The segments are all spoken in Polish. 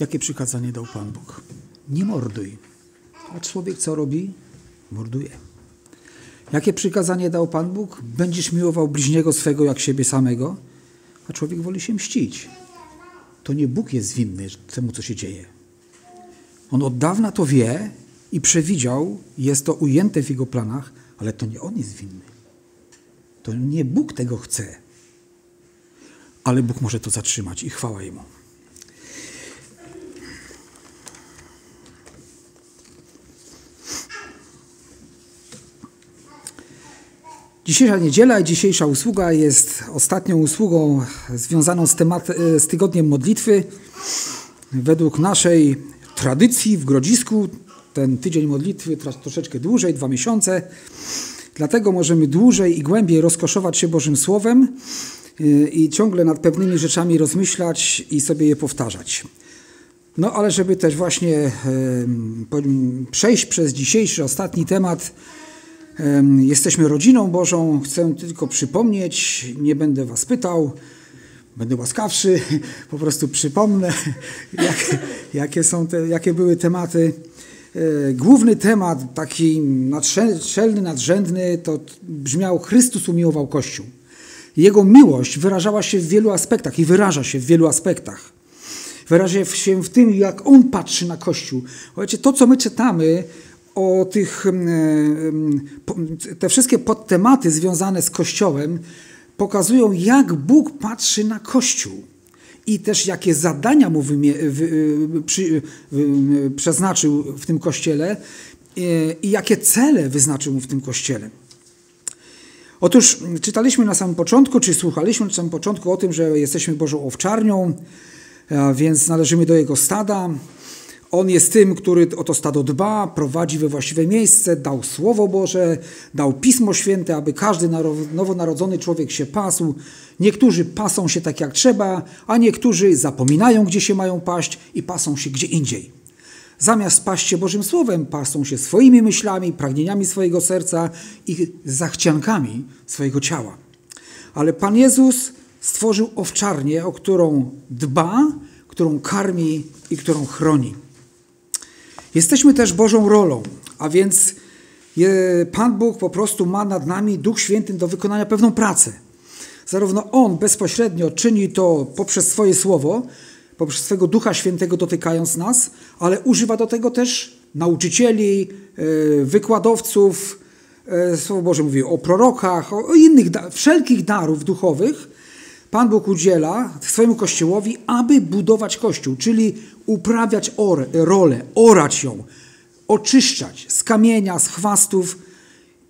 Jakie przykazanie dał Pan Bóg? Nie morduj. A człowiek co robi? Morduje. Jakie przykazanie dał Pan Bóg? Będziesz miłował bliźniego swego jak siebie samego, a człowiek woli się mścić. To nie Bóg jest winny temu, co się dzieje. On od dawna to wie i przewidział, jest to ujęte w jego planach, ale to nie on jest winny. To nie Bóg tego chce. Ale Bóg może to zatrzymać i chwała Jemu. Dzisiejsza niedziela i dzisiejsza usługa jest ostatnią usługą związaną z, temat, z tygodniem modlitwy. Według naszej tradycji w Grodzisku ten tydzień modlitwy trwa troszeczkę dłużej, dwa miesiące. Dlatego możemy dłużej i głębiej rozkoszować się Bożym Słowem y, i ciągle nad pewnymi rzeczami rozmyślać i sobie je powtarzać. No ale żeby też właśnie przejść przez dzisiejszy, ostatni temat, Jesteśmy rodziną Bożą, chcę tylko przypomnieć, nie będę Was pytał, będę łaskawszy, po prostu przypomnę, jak, jakie, są te, jakie były tematy. E, główny temat, taki nadszczelny, nadrzędny, to brzmiał Chrystus umiłował Kościół. Jego miłość wyrażała się w wielu aspektach i wyraża się w wielu aspektach. Wyraża się w tym, jak On patrzy na Kościół. Wiecie, to, co my czytamy, o tych, te wszystkie podtematy związane z Kościołem pokazują, jak Bóg patrzy na Kościół i też jakie zadania mu przy, przeznaczył w tym Kościele i jakie cele wyznaczył mu w tym Kościele. Otóż czytaliśmy na samym początku, czy słuchaliśmy na samym początku o tym, że jesteśmy Bożą owczarnią, więc należymy do Jego stada, on jest tym, który o to stado dba, prowadzi we właściwe miejsce, dał Słowo Boże, dał Pismo Święte, aby każdy nowonarodzony człowiek się pasł. Niektórzy pasą się tak jak trzeba, a niektórzy zapominają, gdzie się mają paść i pasą się gdzie indziej. Zamiast paść się Bożym Słowem, pasą się swoimi myślami, pragnieniami swojego serca i zachciankami swojego ciała. Ale Pan Jezus stworzył owczarnię, o którą dba, którą karmi i którą chroni. Jesteśmy też Bożą rolą, a więc Pan Bóg po prostu ma nad nami Duch Święty do wykonania pewną pracę. Zarówno On bezpośrednio czyni to poprzez swoje słowo, poprzez swego Ducha Świętego dotykając nas, ale używa do tego też nauczycieli, e, wykładowców, e, Słowo Boże mówi o prorokach, o innych, wszelkich darów duchowych, Pan Bóg udziela swojemu Kościołowi, aby budować Kościół, czyli uprawiać or, rolę, orać ją, oczyszczać z kamienia, z chwastów.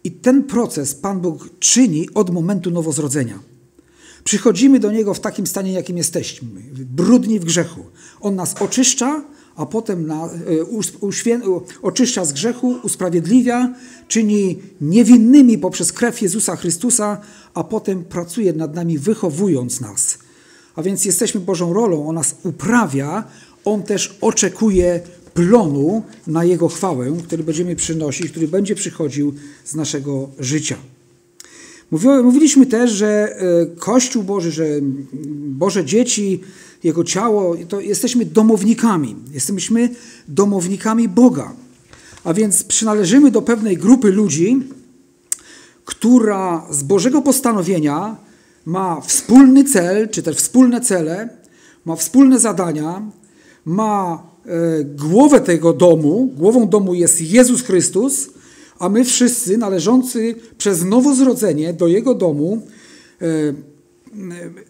I ten proces Pan Bóg czyni od momentu nowozrodzenia. Przychodzimy do Niego w takim stanie, jakim jesteśmy, brudni w grzechu. On nas oczyszcza, a potem na, e, oczyszcza z grzechu, usprawiedliwia, czyni niewinnymi poprzez krew Jezusa Chrystusa, a potem pracuje nad nami, wychowując nas. A więc jesteśmy Bożą rolą, On nas uprawia, On też oczekuje plonu na Jego chwałę, który będziemy przynosić, który będzie przychodził z naszego życia. Mówiliśmy też, że e, Kościół Boży, że Boże dzieci, Jego ciało, to jesteśmy domownikami. Jesteśmy domownikami Boga. A więc przynależymy do pewnej grupy ludzi, która z Bożego postanowienia ma wspólny cel, czy też wspólne cele, ma wspólne zadania, ma e, głowę tego domu. Głową domu jest Jezus Chrystus, a my wszyscy należący przez nowozrodzenie do Jego domu e,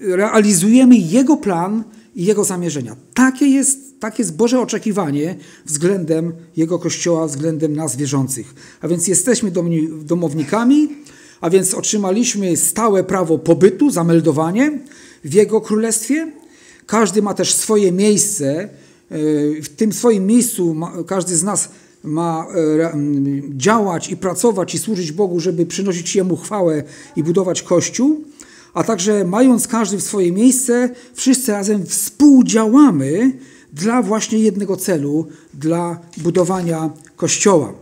realizujemy Jego plan i Jego zamierzenia. Takie jest, takie jest Boże oczekiwanie względem Jego Kościoła, względem nas wierzących. A więc jesteśmy domownikami, a więc otrzymaliśmy stałe prawo pobytu, zameldowanie w Jego Królestwie. Każdy ma też swoje miejsce. E, w tym swoim miejscu każdy z nas ma e, działać i pracować i służyć Bogu, żeby przynosić Jemu chwałę i budować Kościół, a także mając każdy w swoje miejsce, wszyscy razem współdziałamy dla właśnie jednego celu, dla budowania Kościoła.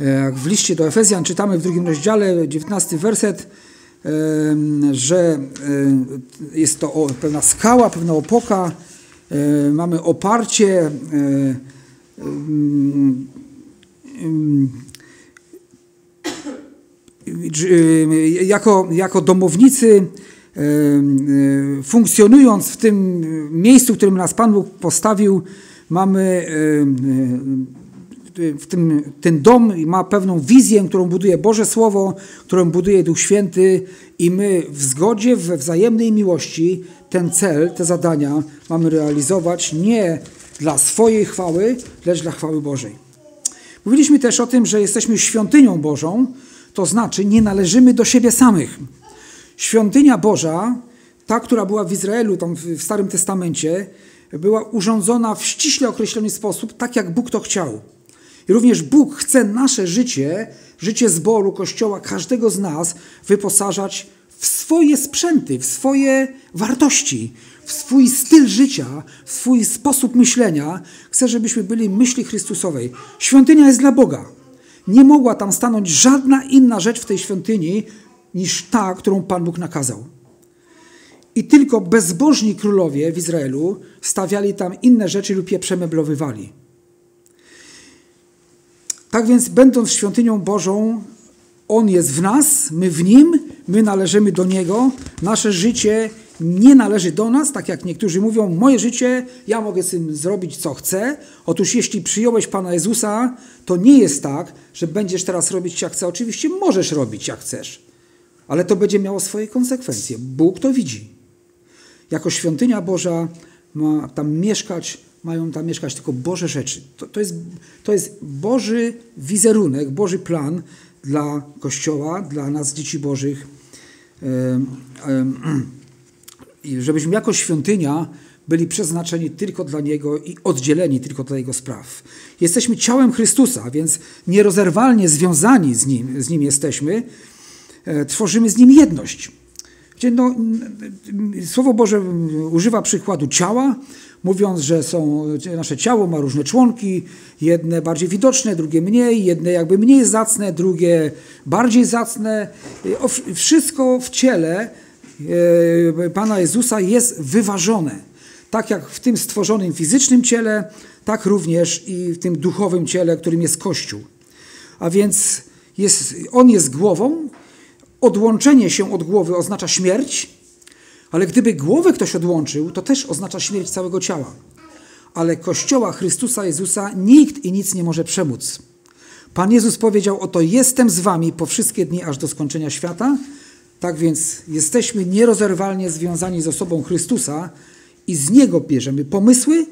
E, w liście do Efezjan czytamy w drugim rozdziale, 19 werset, że e, jest to pewna skała, pewna opoka, mamy oparcie jako, jako domownicy funkcjonując w tym miejscu, w którym nas Pan Bóg postawił, mamy w tym, ten dom ma pewną wizję, którą buduje Boże Słowo, którą buduje Duch Święty i my w zgodzie, we wzajemnej miłości ten cel, te zadania mamy realizować nie dla swojej chwały, lecz dla chwały Bożej. Mówiliśmy też o tym, że jesteśmy świątynią Bożą, to znaczy nie należymy do siebie samych. Świątynia Boża, ta, która była w Izraelu, tam w Starym Testamencie, była urządzona w ściśle określony sposób, tak jak Bóg to chciał. I również Bóg chce nasze życie, życie zboru, kościoła, każdego z nas wyposażać w swoje sprzęty, w swoje wartości, w swój styl życia, w swój sposób myślenia. Chce, żebyśmy byli myśli Chrystusowej. Świątynia jest dla Boga. Nie mogła tam stanąć żadna inna rzecz w tej świątyni niż ta, którą Pan Bóg nakazał. I tylko bezbożni królowie w Izraelu stawiali tam inne rzeczy lub je przemeblowywali. Tak więc, będąc świątynią Bożą, On jest w nas, my w Nim, my należymy do Niego. Nasze życie nie należy do nas, tak jak niektórzy mówią, moje życie, ja mogę z tym zrobić co chcę. Otóż jeśli przyjąłeś Pana Jezusa, to nie jest tak, że będziesz teraz robić jak chcesz. Oczywiście możesz robić jak chcesz, ale to będzie miało swoje konsekwencje. Bóg to widzi. Jako świątynia Boża ma tam mieszkać mają tam mieszkać tylko Boże rzeczy. To, to, jest, to jest Boży wizerunek, Boży plan dla Kościoła, dla nas, dzieci Bożych. I żebyśmy jako świątynia byli przeznaczeni tylko dla Niego i oddzieleni tylko dla Jego spraw. Jesteśmy ciałem Chrystusa, więc nierozerwalnie związani z Nim, z nim jesteśmy. E, tworzymy z Nim jedność. No, Słowo Boże używa przykładu ciała, mówiąc, że są, nasze ciało ma różne członki, jedne bardziej widoczne, drugie mniej, jedne jakby mniej zacne, drugie bardziej zacne. Wszystko w ciele e, Pana Jezusa jest wyważone. Tak jak w tym stworzonym fizycznym ciele, tak również i w tym duchowym ciele, którym jest Kościół. A więc jest, On jest głową, odłączenie się od głowy oznacza śmierć, ale gdyby głowę ktoś odłączył, to też oznacza śmierć całego ciała. Ale Kościoła Chrystusa Jezusa nikt i nic nie może przemóc. Pan Jezus powiedział: Oto jestem z wami po wszystkie dni aż do skończenia świata. Tak więc jesteśmy nierozerwalnie związani z osobą Chrystusa i z Niego bierzemy pomysły,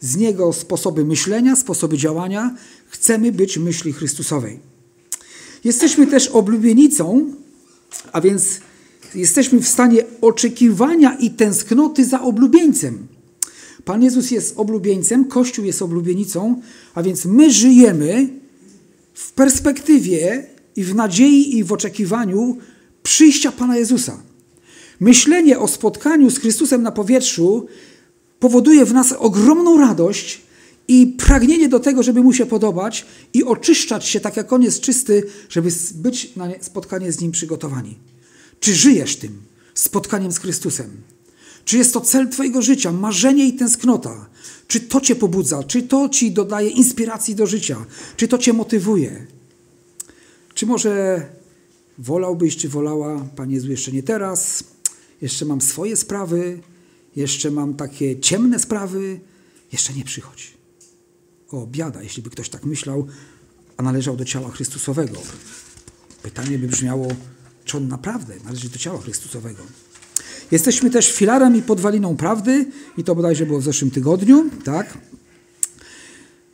z Niego sposoby myślenia, sposoby działania. Chcemy być myśli Chrystusowej. Jesteśmy też oblubienicą, a więc jesteśmy w stanie oczekiwania i tęsknoty za oblubieńcem. Pan Jezus jest oblubieńcem, Kościół jest oblubienicą, a więc my żyjemy w perspektywie i w nadziei i w oczekiwaniu przyjścia Pana Jezusa. Myślenie o spotkaniu z Chrystusem na powietrzu powoduje w nas ogromną radość i pragnienie do tego, żeby mu się podobać i oczyszczać się tak, jak on jest czysty, żeby być na spotkanie z nim przygotowani. Czy żyjesz tym spotkaniem z Chrystusem? Czy jest to cel Twojego życia, marzenie i tęsknota? Czy to Cię pobudza? Czy to Ci dodaje inspiracji do życia? Czy to Cię motywuje? Czy może wolałbyś, czy wolała, Panie Jezu, jeszcze nie teraz? Jeszcze mam swoje sprawy, jeszcze mam takie ciemne sprawy, jeszcze nie przychodź. O, biada, jeśli by ktoś tak myślał, a należał do ciała Chrystusowego. Pytanie by brzmiało, czy on naprawdę należy do ciała Chrystusowego. Jesteśmy też filarem i podwaliną prawdy, i to bodajże było w zeszłym tygodniu, tak?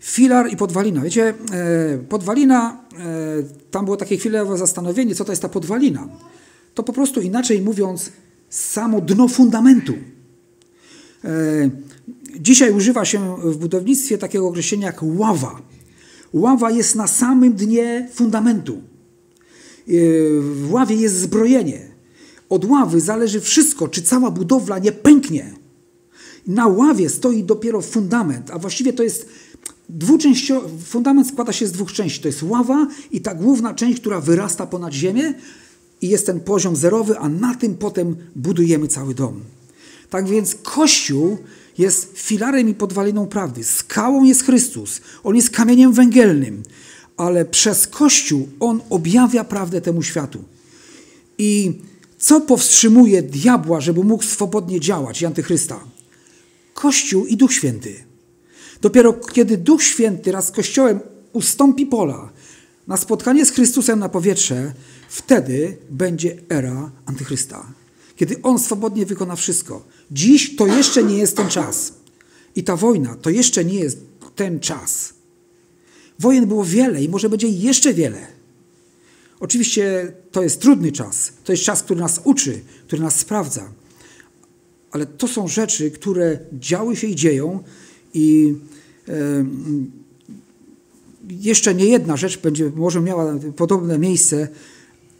Filar i podwalina. Wiecie, e, podwalina, e, tam było takie chwilowe zastanowienie, co to jest ta podwalina. To po prostu inaczej mówiąc, samo dno fundamentu. E, dzisiaj używa się w budownictwie takiego określenia jak ława. Ława jest na samym dnie fundamentu. W ławie jest zbrojenie. Od ławy zależy wszystko, czy cała budowla nie pęknie. Na ławie stoi dopiero fundament, a właściwie to jest dwuczęściowy. Fundament składa się z dwóch części. To jest ława i ta główna część, która wyrasta ponad ziemię i jest ten poziom zerowy, a na tym potem budujemy cały dom. Tak więc Kościół jest filarem i podwaliną prawdy. Skałą jest Chrystus. On jest kamieniem węgielnym, ale przez Kościół On objawia prawdę temu światu. I co powstrzymuje diabła, żeby mógł swobodnie działać i antychrysta? Kościół i Duch Święty. Dopiero kiedy Duch Święty raz Kościołem ustąpi pola na spotkanie z Chrystusem na powietrze, wtedy będzie era antychrysta. Kiedy On swobodnie wykona wszystko. Dziś to jeszcze nie jest ten czas. I ta wojna to jeszcze nie jest ten czas. Wojen było wiele i może będzie jeszcze wiele. Oczywiście to jest trudny czas. To jest czas, który nas uczy, który nas sprawdza. Ale to są rzeczy, które działy się i dzieją i jeszcze nie jedna rzecz będzie może miała podobne miejsce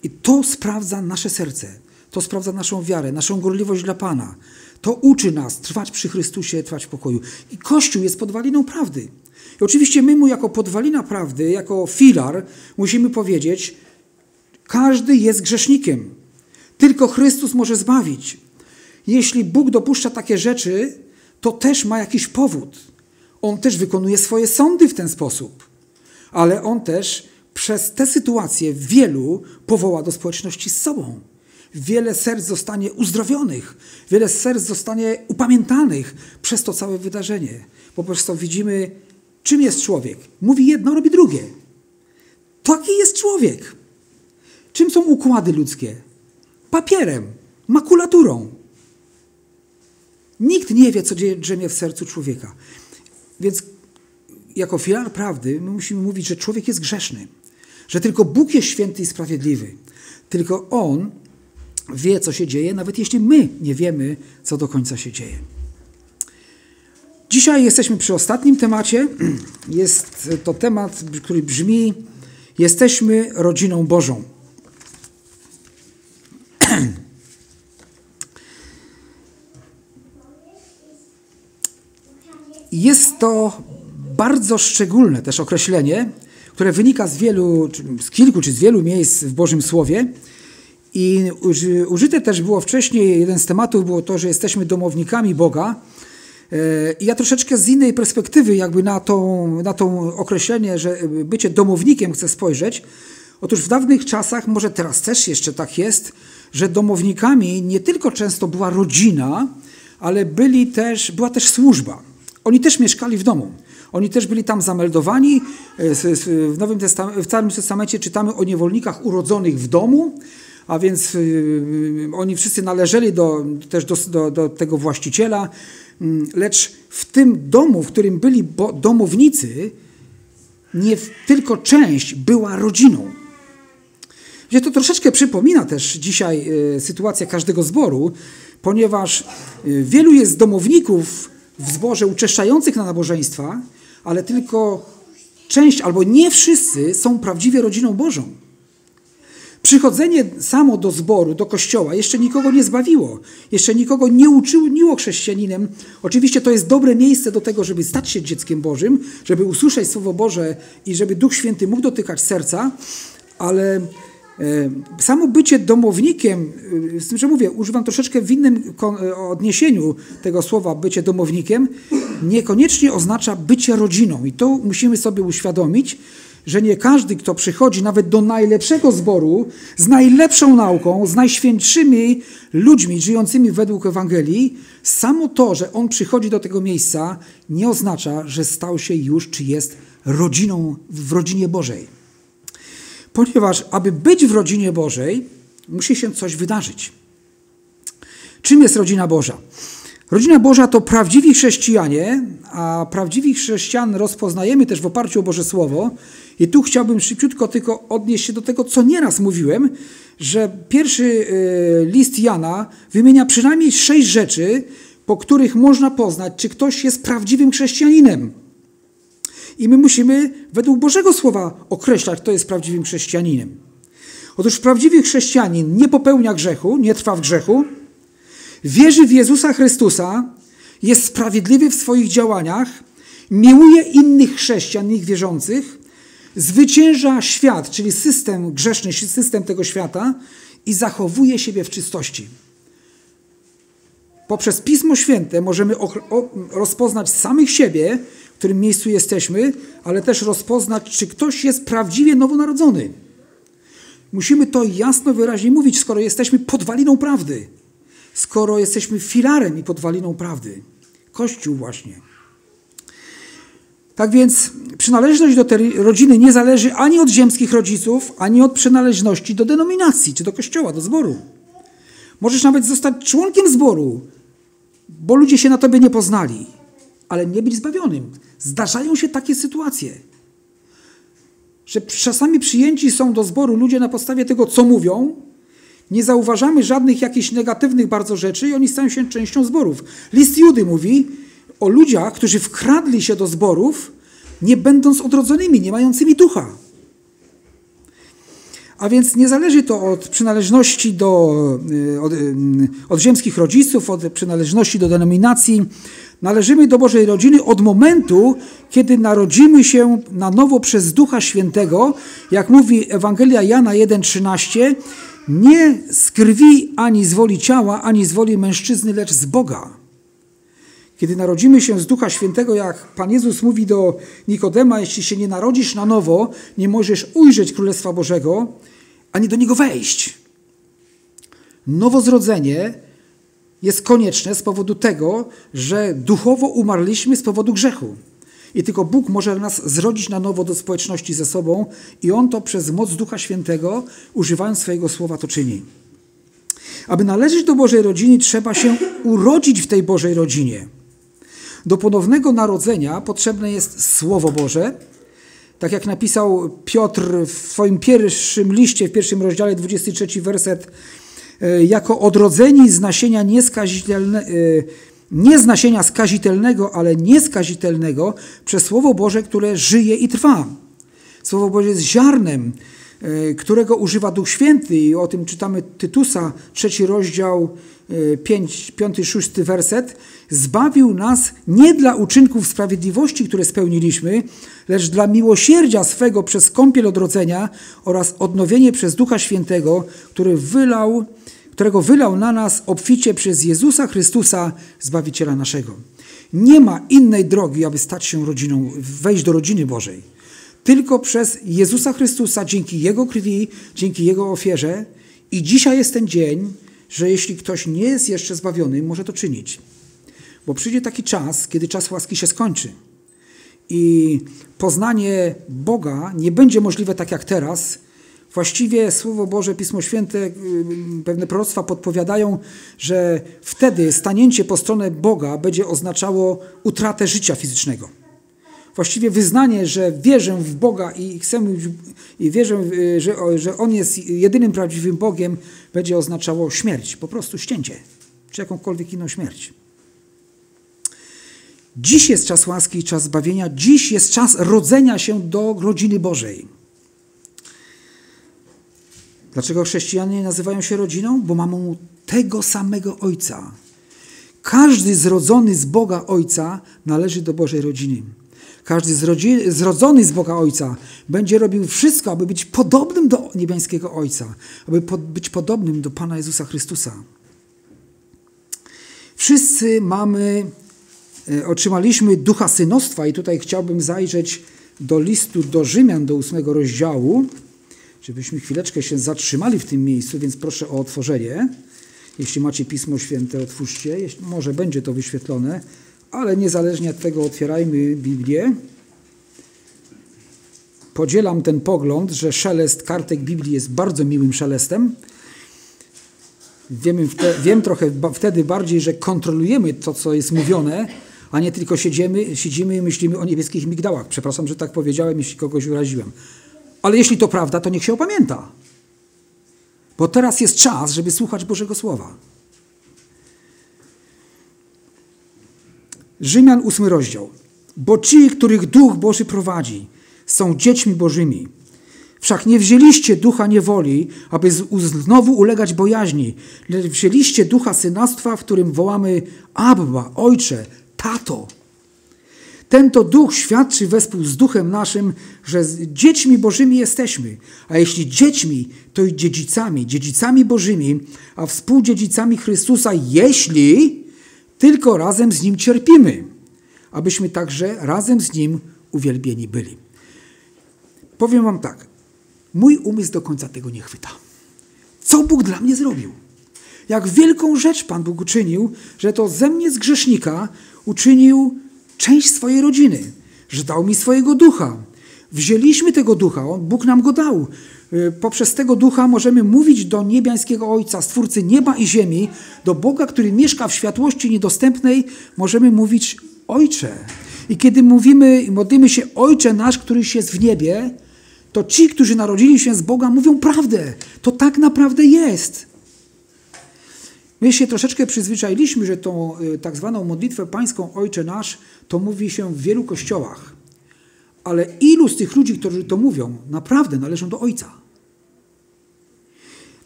i to sprawdza nasze serce. To sprawdza naszą wiarę, naszą gorliwość dla Pana. To uczy nas trwać przy Chrystusie, trwać w pokoju. I Kościół jest podwaliną prawdy. I oczywiście my mu jako podwalina prawdy, jako filar musimy powiedzieć, każdy jest grzesznikiem. Tylko Chrystus może zbawić. Jeśli Bóg dopuszcza takie rzeczy, to też ma jakiś powód. On też wykonuje swoje sądy w ten sposób. Ale on też przez te sytuacje wielu powoła do społeczności z sobą. Wiele serc zostanie uzdrowionych, wiele serc zostanie upamiętanych przez to całe wydarzenie. Po prostu widzimy, czym jest człowiek. Mówi jedno, robi drugie. Taki jest człowiek. Czym są układy ludzkie? Papierem, makulaturą. Nikt nie wie, co drzemie w sercu człowieka. Więc jako filar prawdy my musimy mówić, że człowiek jest grzeszny, że tylko Bóg jest święty i sprawiedliwy. Tylko On wie, co się dzieje, nawet jeśli my nie wiemy, co do końca się dzieje. Dzisiaj jesteśmy przy ostatnim temacie. Jest to temat, który brzmi: Jesteśmy rodziną Bożą. Jest to bardzo szczególne też określenie, które wynika z wielu, z kilku czy z wielu miejsc w Bożym Słowie. I użyte też było wcześniej, jeden z tematów było to, że jesteśmy domownikami Boga. E, I ja troszeczkę z innej perspektywy jakby na, tą, na to określenie, że bycie domownikiem chcę spojrzeć. Otóż w dawnych czasach, może teraz też jeszcze tak jest, że domownikami nie tylko często była rodzina, ale byli też, była też służba. Oni też mieszkali w domu. Oni też byli tam zameldowani. E, w, Nowym w Starym Testamencie czytamy o niewolnikach urodzonych w domu, a więc y, oni wszyscy należeli do, też do, do, do tego właściciela. Mm, lecz w tym domu, w którym byli domownicy, nie tylko część była rodziną. Gdzie to troszeczkę przypomina też dzisiaj y, sytuację każdego zboru, ponieważ y, wielu jest domowników w zborze uczeszczających na nabożeństwa, ale tylko część albo nie wszyscy są prawdziwie rodziną Bożą. Przychodzenie samo do zboru, do kościoła jeszcze nikogo nie zbawiło, jeszcze nikogo nie uczyniło chrześcijaninem. Oczywiście to jest dobre miejsce do tego, żeby stać się dzieckiem Bożym, żeby usłyszeć Słowo Boże i żeby Duch Święty mógł dotykać serca, ale samo bycie domownikiem, e, z tym, że mówię, używam troszeczkę w innym e, odniesieniu tego słowa bycie domownikiem, niekoniecznie oznacza bycie rodziną. I to musimy sobie uświadomić, że nie każdy, kto przychodzi nawet do najlepszego zboru, z najlepszą nauką, z najświętszymi ludźmi żyjącymi według Ewangelii, samo to, że on przychodzi do tego miejsca, nie oznacza, że stał się już czy jest rodziną w rodzinie Bożej ponieważ aby być w rodzinie Bożej, musi się coś wydarzyć. Czym jest rodzina Boża? Rodzina Boża to prawdziwi chrześcijanie, a prawdziwi chrześcijan rozpoznajemy też w oparciu o Boże Słowo. I tu chciałbym szybciutko tylko odnieść się do tego, co nieraz mówiłem, że pierwszy y, list Jana wymienia przynajmniej sześć rzeczy, po których można poznać, czy ktoś jest prawdziwym chrześcijaninem. I my musimy według Bożego Słowa określać, kto jest prawdziwym chrześcijaninem. Otóż prawdziwy chrześcijanin nie popełnia grzechu, nie trwa w grzechu, wierzy w Jezusa Chrystusa, jest sprawiedliwy w swoich działaniach, miłuje innych chrześcijan, innych wierzących, zwycięża świat, czyli system grzeszny, system tego świata i zachowuje siebie w czystości. Poprzez Pismo Święte możemy rozpoznać samych siebie, którym miejscu jesteśmy, ale też rozpoznać, czy ktoś jest prawdziwie nowonarodzony. Musimy to jasno, wyraźnie mówić, skoro jesteśmy podwaliną prawdy, skoro jesteśmy filarem i podwaliną prawdy. Kościół właśnie. Tak więc przynależność do tej rodziny nie zależy ani od ziemskich rodziców, ani od przynależności do denominacji, czy do kościoła, do zboru. Możesz nawet zostać członkiem zboru, bo ludzie się na tobie nie poznali, ale nie być zbawionym. Zdarzają się takie sytuacje, że czasami przyjęci są do zboru ludzie na podstawie tego, co mówią, nie zauważamy żadnych jakichś negatywnych bardzo rzeczy i oni stają się częścią zborów. List Judy mówi o ludziach, którzy wkradli się do zborów, nie będąc odrodzonymi, nie mającymi ducha. A więc nie zależy to od przynależności do, y, od, y, od ziemskich rodziców, od przynależności do denominacji. Należymy do Bożej rodziny od momentu, kiedy narodzimy się na nowo przez Ducha Świętego, jak mówi Ewangelia Jana 1,13, nie z krwi ani z woli ciała, ani z woli mężczyzny, lecz z Boga. Kiedy narodzimy się z Ducha Świętego, jak Pan Jezus mówi do Nikodema, jeśli się nie narodzisz na nowo, nie możesz ujrzeć Królestwa Bożego, ani do niego wejść. Nowozrodzenie jest konieczne z powodu tego, że duchowo umarliśmy z powodu grzechu. I tylko Bóg może nas zrodzić na nowo do społeczności ze sobą i On to przez moc Ducha Świętego, używając swojego słowa, to czyni. Aby należeć do Bożej rodziny, trzeba się urodzić w tej Bożej rodzinie. Do ponownego narodzenia potrzebne jest Słowo Boże, tak jak napisał Piotr w swoim pierwszym liście, w pierwszym rozdziale, 23 werset, jako odrodzeni z nasienia nieskazitelne, e, nie z nasienia skazitelnego, ale nieskazitelnego przez Słowo Boże, które żyje i trwa. Słowo Boże jest ziarnem, e, którego używa Duch Święty i o tym czytamy Tytusa, trzeci rozdział, 5, 5, 6 werset. Zbawił nas nie dla uczynków sprawiedliwości, które spełniliśmy, lecz dla miłosierdzia swego przez kąpiel odrodzenia oraz odnowienie przez Ducha Świętego, który wylał którego wylał na nas obficie przez Jezusa Chrystusa, Zbawiciela naszego. Nie ma innej drogi, aby stać się rodziną, wejść do rodziny Bożej. Tylko przez Jezusa Chrystusa, dzięki Jego krwi, dzięki Jego ofierze. I dzisiaj jest ten dzień, że jeśli ktoś nie jest jeszcze zbawiony, może to czynić. Bo przyjdzie taki czas, kiedy czas łaski się skończy. I poznanie Boga nie będzie możliwe tak jak teraz, Właściwie Słowo Boże, Pismo Święte, y, pewne proroctwa podpowiadają, że wtedy stanięcie po stronę Boga będzie oznaczało utratę życia fizycznego. Właściwie wyznanie, że wierzę w Boga i chcę i wierzę, y, że, że On jest jedynym prawdziwym Bogiem, będzie oznaczało śmierć, po prostu ścięcie, czy jakąkolwiek inną śmierć. Dziś jest czas łaski i czas zbawienia, dziś jest czas rodzenia się do rodziny Bożej. Dlaczego chrześcijanie nazywają się rodziną? Bo mamy tego samego Ojca. Każdy zrodzony z Boga Ojca należy do Bożej rodziny. Każdy zrodzony z Boga Ojca będzie robił wszystko, aby być podobnym do niebiańskiego Ojca, aby być podobnym do Pana Jezusa Chrystusa. Wszyscy mamy, e, otrzymaliśmy ducha synostwa i tutaj chciałbym zajrzeć do listu do Rzymian, do ósmego rozdziału żebyśmy chwileczkę się zatrzymali w tym miejscu, więc proszę o otworzenie. Jeśli macie Pismo Święte, otwórzcie. Może będzie to wyświetlone, ale niezależnie od tego otwierajmy Biblię. Podzielam ten pogląd, że szelest kartek Biblii jest bardzo miłym szelestem. Wiem, wiem trochę wtedy bardziej, że kontrolujemy to, co jest mówione, a nie tylko siedzimy, siedzimy i myślimy o niebieskich migdałach. Przepraszam, że tak powiedziałem, jeśli kogoś uraziłem. Ale jeśli to prawda, to niech się opamięta. Bo teraz jest czas, żeby słuchać Bożego Słowa. Rzymian ósmy rozdział. Bo ci, których Duch Boży prowadzi, są dziećmi Bożymi. Wszak nie wzięliście ducha niewoli, aby znowu ulegać bojaźni, lecz wzięliście ducha synastwa, w którym wołamy Abba, Ojcze, Tato. Ten to duch świadczy wespół z duchem naszym, że dziećmi Bożymi jesteśmy. A jeśli dziećmi, to i dziedzicami, dziedzicami Bożymi, a współdziedzicami Chrystusa, jeśli tylko razem z Nim cierpimy, abyśmy także razem z Nim uwielbieni byli. Powiem Wam tak, mój umysł do końca tego nie chwyta. Co Bóg dla mnie zrobił? Jak wielką rzecz Pan Bóg uczynił, że to ze mnie z grzesznika uczynił część swojej rodziny, że dał mi swojego ducha. Wzięliśmy tego ducha, on, Bóg nam go dał. Y, poprzez tego ducha możemy mówić do niebiańskiego Ojca, Stwórcy nieba i ziemi, do Boga, który mieszka w światłości niedostępnej, możemy mówić Ojcze. I kiedy mówimy i modlimy się Ojcze nasz, któryś jest w niebie, to ci, którzy narodzili się z Boga, mówią prawdę. To tak naprawdę jest. My się troszeczkę przyzwyczailiśmy, że tą y, tak zwaną modlitwę pańską Ojcze Nasz to mówi się w wielu kościołach. Ale ilu z tych ludzi, którzy to mówią, naprawdę należą do Ojca?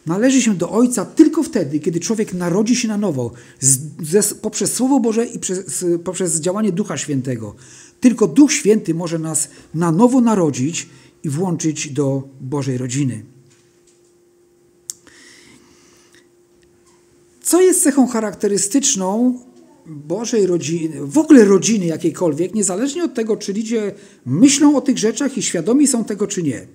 Należy się do Ojca tylko wtedy, kiedy człowiek narodzi się na nowo z, ze, poprzez Słowo Boże i przez, poprzez działanie Ducha Świętego. Tylko Duch Święty może nas na nowo narodzić i włączyć do Bożej rodziny. Co jest cechą charakterystyczną Bożej rodziny, w ogóle rodziny jakiejkolwiek, niezależnie od tego, czy ludzie myślą o tych rzeczach i świadomi są tego, czy nie?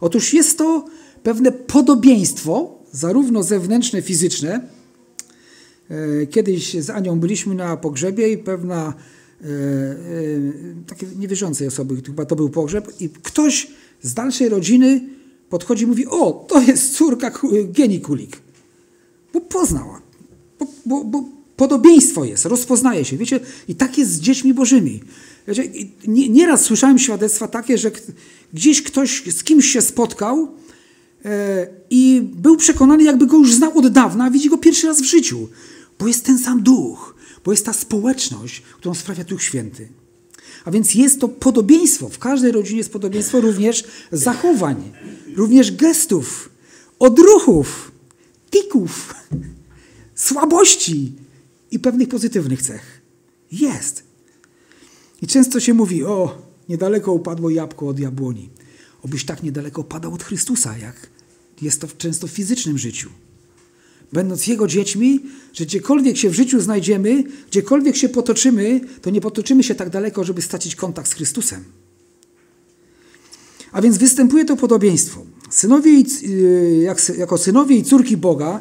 Otóż jest to pewne podobieństwo, zarówno zewnętrzne, fizyczne. E, kiedyś z Anią byliśmy na pogrzebie i pewna e, e, takie niewierzącej osoby, chyba to był pogrzeb, i ktoś z dalszej rodziny podchodzi i mówi: O, to jest córka Geni Kulik. Bo poznała. Bo, bo, bo podobieństwo jest, rozpoznaje się. Wiecie, i tak jest z dziećmi bożymi. Wiecie, nieraz słyszałem świadectwa takie, że gdzieś ktoś z kimś się spotkał e, i był przekonany, jakby go już znał od dawna, a widzi go pierwszy raz w życiu. Bo jest ten sam duch, bo jest ta społeczność, którą sprawia Duch Święty. A więc jest to podobieństwo. W każdej rodzinie jest podobieństwo również zachowań, również gestów, odruchów, tików, słabości i pewnych pozytywnych cech. Jest. I często się mówi, o, niedaleko upadło jabłko od jabłoni. Obyś tak niedaleko padał od Chrystusa, jak jest to często w fizycznym życiu. Będąc Jego dziećmi, że gdziekolwiek się w życiu znajdziemy, gdziekolwiek się potoczymy, to nie potoczymy się tak daleko, żeby stracić kontakt z Chrystusem. A więc występuje to podobieństwo. Synowie, y, jak, jako synowie i córki Boga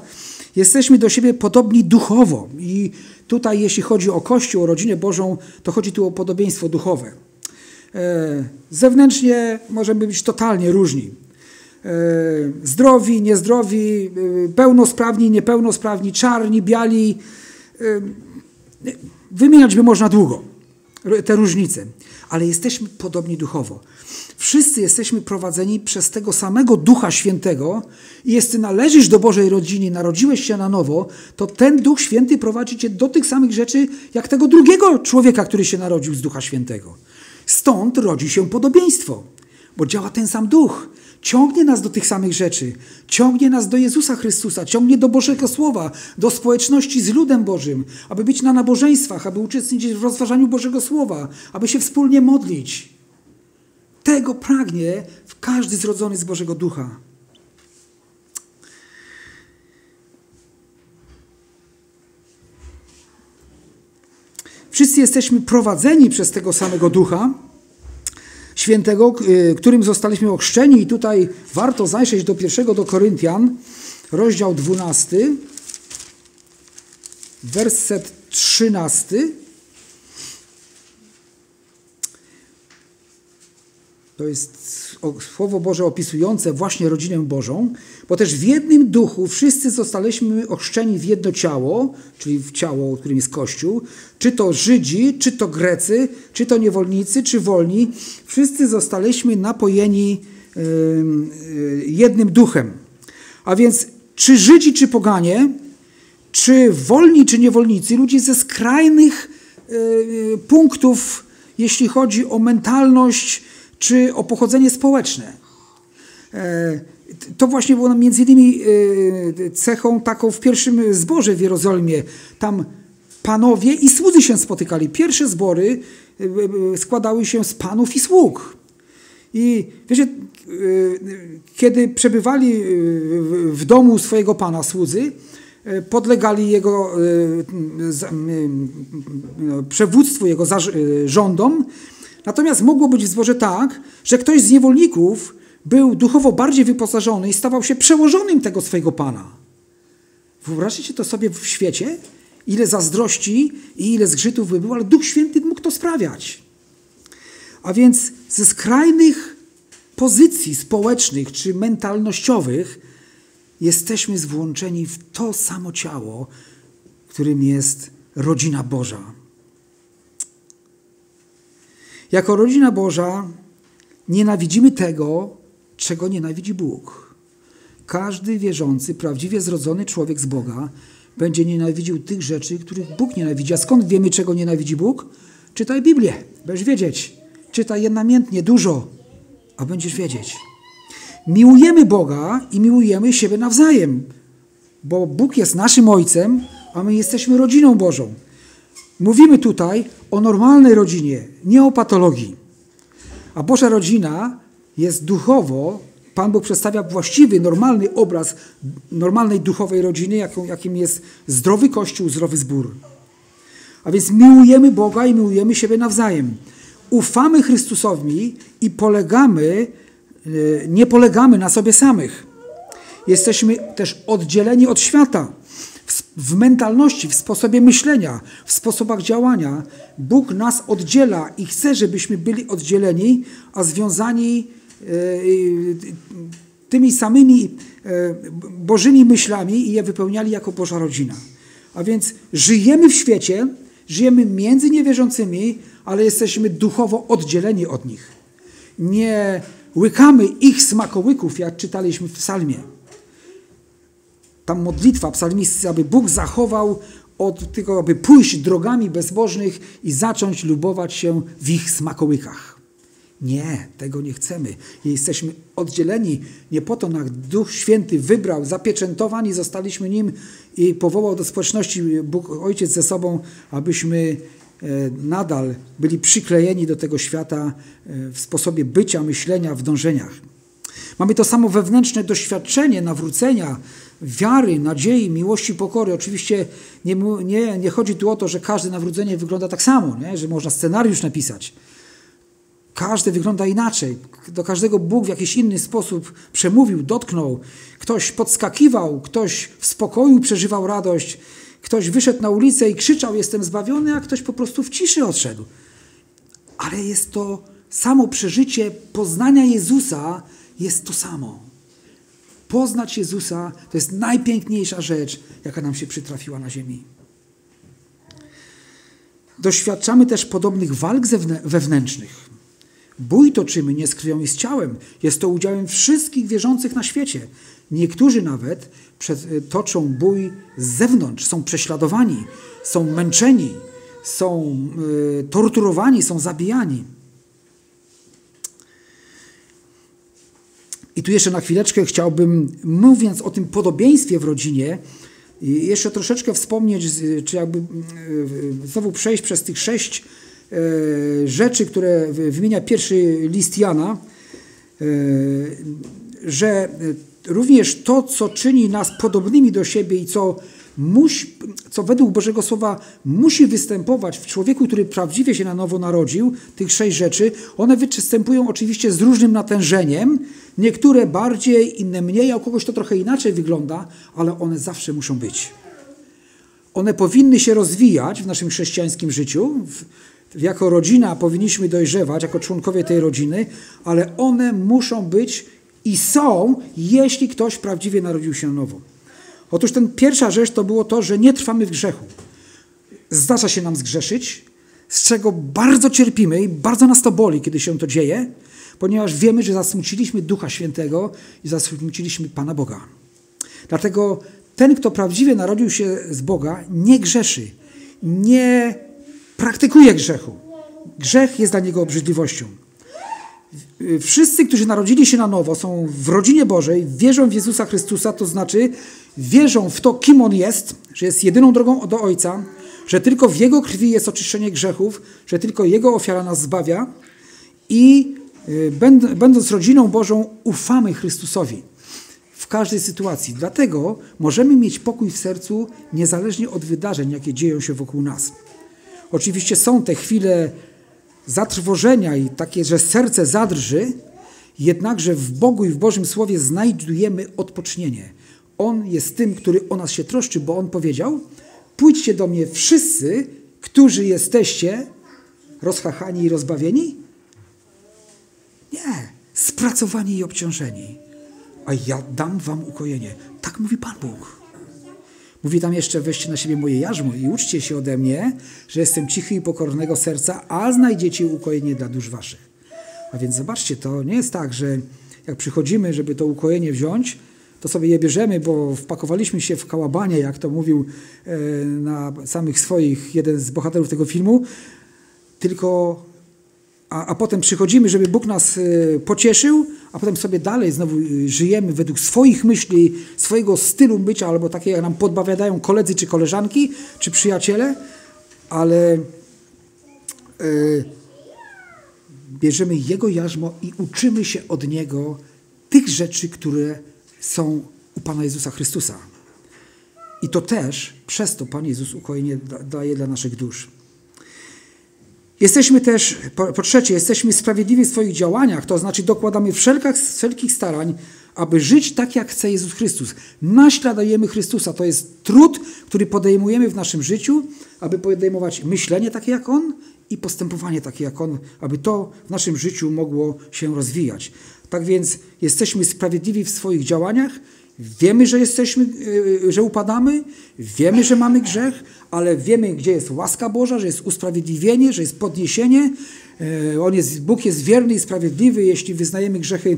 jesteśmy do siebie podobni duchowo. I tutaj, jeśli chodzi o Kościół, o rodzinę Bożą, to chodzi tu o podobieństwo duchowe. E, zewnętrznie możemy być totalnie różni. E, zdrowi, niezdrowi, e, pełnosprawni, niepełnosprawni, czarni, biali. Wymieniać by można długo te różnice, ale jesteśmy podobni duchowo. Wszyscy jesteśmy prowadzeni przez tego samego Ducha Świętego i jeśli należysz do Bożej rodziny, narodziłeś się na nowo, to ten Duch Święty prowadzi cię do tych samych rzeczy, jak tego drugiego człowieka, który się narodził z Ducha Świętego. Stąd rodzi się podobieństwo, bo działa ten sam Duch. Ciągnie nas do tych samych rzeczy. Ciągnie nas do Jezusa Chrystusa, ciągnie do Bożego Słowa, do społeczności z ludem Bożym, aby być na nabożeństwach, aby uczestniczyć w rozważaniu Bożego Słowa, aby się wspólnie modlić. Tego pragnie każdy zrodzony z Bożego Ducha. Wszyscy jesteśmy prowadzeni przez tego samego Ducha Świętego, y, którym zostaliśmy ochrzczeni. I tutaj warto zajrzeć do pierwszego do Koryntian, rozdział 12, werset 13. To jest Słowo Boże opisujące właśnie rodzinę Bożą, bo też w jednym duchu wszyscy zostaliśmy ochrzczeni w jedno ciało, czyli w ciało, którym jest Kościół, czy to Żydzi, czy to Grecy, czy to niewolnicy, czy wolni, wszyscy zostaliśmy napojeni jednym duchem. A więc czy Żydzi, czy poganie, czy wolni, czy niewolnicy, ludzie ze skrajnych punktów, jeśli chodzi o mentalność, czy o pochodzenie społeczne. E, to właśnie było między innymi e, cechą taką w pierwszym zborze w Jerozolimie. Tam panowie i słudzy się spotykali. Pierwsze zbory e, składały się z panów i sług. I wiecie, kiedy przebywali w domu swojego pana słudzy, podlegali Jego przewództwu, Jego rządom. Natomiast mogło być w zborze tak, że ktoś z niewolników był duchowo bardziej wyposażony i stawał się przełożonym tego swojego Pana. Wyobraźcie to sobie w świecie? Ile zazdrości i ile zgrzytów by było, ale Duch Święty mógł to sprawiać. A więc ze skrajnych pozycji społecznych czy mentalnościowych jesteśmy zwłączeni w to samo ciało, którym jest rodzina Boża. Jako rodzina Boża nienawidzimy tego, czego nienawidzi Bóg. Każdy wierzący, prawdziwie zrodzony człowiek z Boga będzie nienawidził tych rzeczy, których Bóg nienawidzi. A skąd wiemy, czego nienawidzi Bóg? Czytaj Biblię, będziesz wiedzieć. Czytaj je namiętnie, dużo, a będziesz wiedzieć. Miłujemy Boga i miłujemy siebie nawzajem, bo Bóg jest naszym Ojcem, a my jesteśmy rodziną Bożą. Mówimy tutaj o normalnej rodzinie, nie o patologii. A Boża rodzina jest duchowo, Pan Bóg przedstawia właściwy, normalny obraz normalnej duchowej rodziny, jaką, jakim jest zdrowy Kościół, zdrowy zbór. A więc miłujemy Boga i miłujemy siebie nawzajem. Ufamy Chrystusowi i polegamy, e, nie polegamy na sobie samych. Jesteśmy też oddzieleni od świata w mentalności, w sposobie myślenia, w sposobach działania. Bóg nas oddziela i chce, żebyśmy byli oddzieleni, a związani e, tymi samymi e, Bożymi myślami i je wypełniali jako Boża rodzina. A więc żyjemy w świecie, żyjemy między niewierzącymi, ale jesteśmy duchowo oddzieleni od nich. Nie łykamy ich smakołyków, jak czytaliśmy w psalmie ta modlitwa psalmisty, aby Bóg zachował od tego, aby pójść drogami bezbożnych i zacząć lubować się w ich smakołykach. Nie, tego nie chcemy. Jesteśmy oddzieleni. Nie po to nas Duch Święty wybrał, zapieczętowani zostaliśmy Nim i powołał do społeczności Bóg Ojciec ze sobą, abyśmy e, nadal byli przyklejeni do tego świata e, w sposobie bycia, myślenia, w dążeniach. Mamy to samo wewnętrzne doświadczenie nawrócenia, wiary, nadziei, miłości, pokory. Oczywiście nie, nie, nie chodzi tu o to, że każde nawrócenie wygląda tak samo, nie? że można scenariusz napisać. Każde wygląda inaczej. Do każdego Bóg w jakiś inny sposób przemówił, dotknął. Ktoś podskakiwał, ktoś w spokoju przeżywał radość, ktoś wyszedł na ulicę i krzyczał: Jestem zbawiony, a ktoś po prostu w ciszy odszedł. Ale jest to samo przeżycie poznania Jezusa, jest to samo. Poznać Jezusa to jest najpiękniejsza rzecz, jaka nam się przytrafiła na ziemi. Doświadczamy też podobnych walk wewnętrznych. Bój toczymy nie z krwią i z ciałem. Jest to udziałem wszystkich wierzących na świecie. Niektórzy nawet toczą bój z zewnątrz, są prześladowani, są męczeni, są y, torturowani, są zabijani. I tu jeszcze na chwileczkę chciałbym, mówiąc o tym podobieństwie w rodzinie, jeszcze troszeczkę wspomnieć, czy jakby e, znowu przejść przez tych sześć e, rzeczy, które wymienia pierwszy list Jana, e, że również to, co czyni nas podobnymi do siebie i co musi, co według Bożego Słowa musi występować w człowieku, który prawdziwie się na nowo narodził, tych sześć rzeczy, one występują oczywiście z różnym natężeniem, niektóre bardziej, inne mniej, a u kogoś to trochę inaczej wygląda, ale one zawsze muszą być. One powinny się rozwijać w naszym chrześcijańskim życiu. Jako rodzina powinniśmy dojrzewać, jako członkowie tej rodziny, ale one muszą być i są, jeśli ktoś prawdziwie narodził się na nowo. Otóż ten pierwsza rzecz to było to, że nie trwamy w grzechu. Zdarza się nam zgrzeszyć, z czego bardzo cierpimy i bardzo nas to boli, kiedy się to dzieje, ponieważ wiemy, że zasmuciliśmy Ducha Świętego i zasmuciliśmy Pana Boga. Dlatego ten, kto prawdziwie narodził się z Boga, nie grzeszy, nie praktykuje grzechu. Grzech jest dla niego obrzydliwością. Wszyscy, którzy narodzili się na nowo, są w rodzinie Bożej, wierzą w Jezusa Chrystusa, to znaczy wierzą w to, kim On jest, że jest jedyną drogą do Ojca, że tylko w Jego krwi jest oczyszczenie grzechów, że tylko Jego ofiara nas zbawia i będąc rodziną Bożą, ufamy Chrystusowi. w każdej sytuacji. Dlatego możemy mieć pokój w sercu niezależnie od wydarzeń, jakie dzieją się wokół nas. Oczywiście są te chwile zatrwożenia i takie, że serce zadrży, jednakże w Bogu i w Bożym Słowie znajdujemy odpocznienie. On jest tym, który o nas się troszczy, bo On powiedział: Pójdźcie do mnie wszyscy, którzy jesteście rozchachani i rozbawieni? Nie, spracowani i obciążeni. A ja dam wam ukojenie. Tak mówi Pan Bóg. Mówi tam jeszcze, weźcie na siebie moje jarzmo i uczcie się ode mnie, że jestem cichy i pokornego serca, a znajdziecie ukojenie dla dusz waszych. A więc zobaczcie, to nie jest tak, że jak przychodzimy, żeby to ukojenie wziąć, to sobie je bierzemy, bo wpakowaliśmy się w kałabanie, jak to mówił e, na samych swoich jeden z bohaterów tego filmu, tylko a, a potem przychodzimy, żeby Bóg nas e, pocieszył, a potem sobie dalej znowu e, żyjemy według swoich myśli, swojego stylu bycia, albo takie jak nam podpowiadają koledzy czy koleżanki, czy przyjaciele, ale bierzemy Jego jarzmo i uczymy się od Niego tych rzeczy, które są u Pana Jezusa Chrystusa. I to też przez to Pan Jezus ukojenie daje dla naszych dusz. Jesteśmy też, po, po, trzecie, jesteśmy sprawiedliwi w swoich działaniach, to znaczy dokładamy wszelkich, wszelkich starań, aby żyć tak, jak chce Jezus Chrystus. Naśladujemy Chrystusa. To jest trud, który podejmujemy w naszym życiu, aby podejmować myślenie takie jak On i postępowanie takie jak On, aby to w naszym życiu mogło się rozwijać. Tak więc jesteśmy sprawiedliwi w swoich działaniach, wiemy, że jesteśmy, e, że upadamy, wiemy, że mamy grzech, ale wiemy, gdzie jest łaska Boża, że jest usprawiedliwienie, że jest podniesienie. E, On jest, Bóg jest wierny i sprawiedliwy, jeśli wyznajemy grzechy,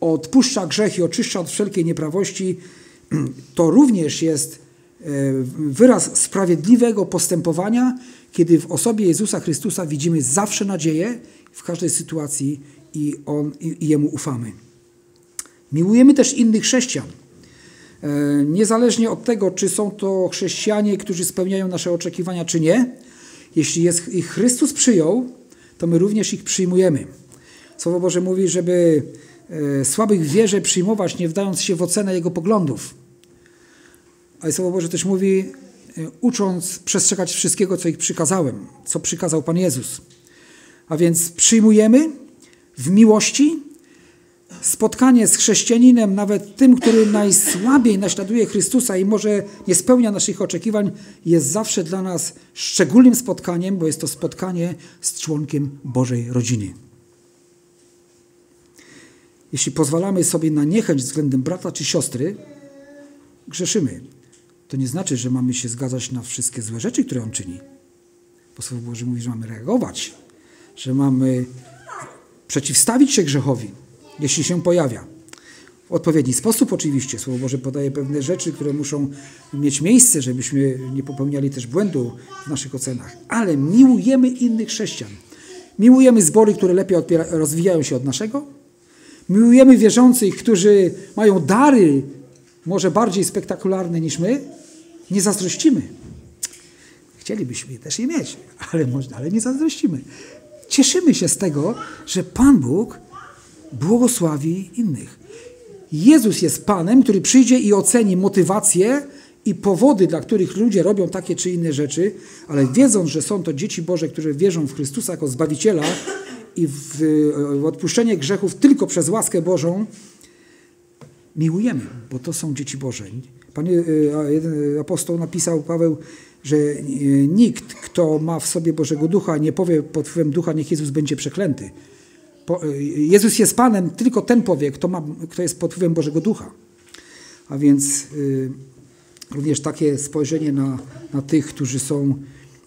odpuszcza grzechy, oczyszcza od wszelkiej nieprawości. To również jest e, wyraz sprawiedliwego postępowania, kiedy w osobie Jezusa Chrystusa widzimy zawsze nadzieję w każdej sytuacji i, on, i, i Jemu ufamy. Miłujemy też innych chrześcijan. E, niezależnie od tego, czy są to chrześcijanie, którzy spełniają nasze oczekiwania, czy nie, jeśli jest, ich Chrystus przyjął, to my również ich przyjmujemy. Słowo Boże mówi, żeby e, słabych wierze przyjmować, nie wdając się w ocenę jego poglądów. Ale Słowo Boże też mówi, e, ucząc przestrzegać wszystkiego, co ich przykazałem, co przykazał Pan Jezus. A więc przyjmujemy w miłości, spotkanie z chrześcijaninem, nawet tym, który najsłabiej naśladuje Chrystusa i może nie spełnia naszych oczekiwań, jest zawsze dla nas szczególnym spotkaniem, bo jest to spotkanie z członkiem Bożej rodziny. Jeśli pozwalamy sobie na niechęć względem brata czy siostry, grzeszymy. To nie znaczy, że mamy się zgadzać na wszystkie złe rzeczy, które on czyni. Bo Słowo Boże mówi, że mamy reagować, że mamy przeciwstawić się grzechowi, jeśli się pojawia. W odpowiedni sposób oczywiście. Słowo Boże podaje pewne rzeczy, które muszą mieć miejsce, żebyśmy nie popełniali też błędu w naszych ocenach. Ale miłujemy innych chrześcijan. Miłujemy zbory, które lepiej rozwijają się od naszego. Miłujemy wierzących, którzy mają dary może bardziej spektakularne niż my. Nie zazdrościmy. Chcielibyśmy też je mieć, ale, ale nie zazdrościmy. Cieszymy się z tego, że Pan Bóg błogosławi innych. Jezus jest Panem, który przyjdzie i oceni motywacje i powody, dla których ludzie robią takie czy inne rzeczy, ale wiedząc, że są to dzieci Boże, które wierzą w Chrystusa jako Zbawiciela i w, odpuszczenie grzechów tylko przez łaskę Bożą, miłujemy, bo to są dzieci Boże. Pan jeden apostoł napisał, Paweł, że e, nikt, kto ma w sobie Bożego Ducha, nie powie pod wpływem Ducha, niech Jezus będzie przeklęty. Jezus jest Panem, tylko ten powie, kto, ma, kto jest pod wpływem Bożego Ducha. A więc y, również takie spojrzenie na, na tych, którzy są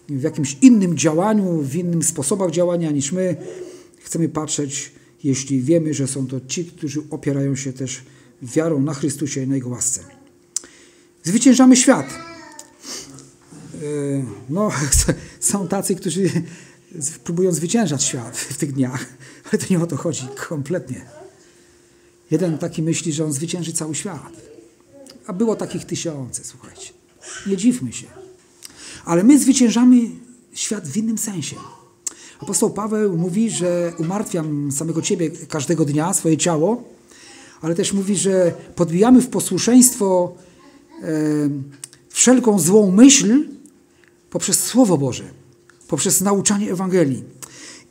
w jakimś innym działaniu, w innym sposobach działania niż my, chcemy patrzeć, jeśli wiemy, że są to ci, którzy opierają się też wiarą na Chrystusie i na Jego łasce. Zwyciężamy świat. E, no, są tacy, którzy próbują zwyciężać świat w tych dniach, ale to nie o to chodzi kompletnie. Jeden taki myśli, że on zwycięży cały świat. A było takich tysiące, słuchajcie. Nie dziwmy się. Ale my zwyciężamy świat w innym sensie. Apostoł Paweł mówi, że umartwiam samego ciebie każdego dnia, swoje ciało, ale też mówi, że podbijamy w posłuszeństwo e, wszelką złą myśl poprzez Słowo Boże, poprzez nauczanie Ewangelii.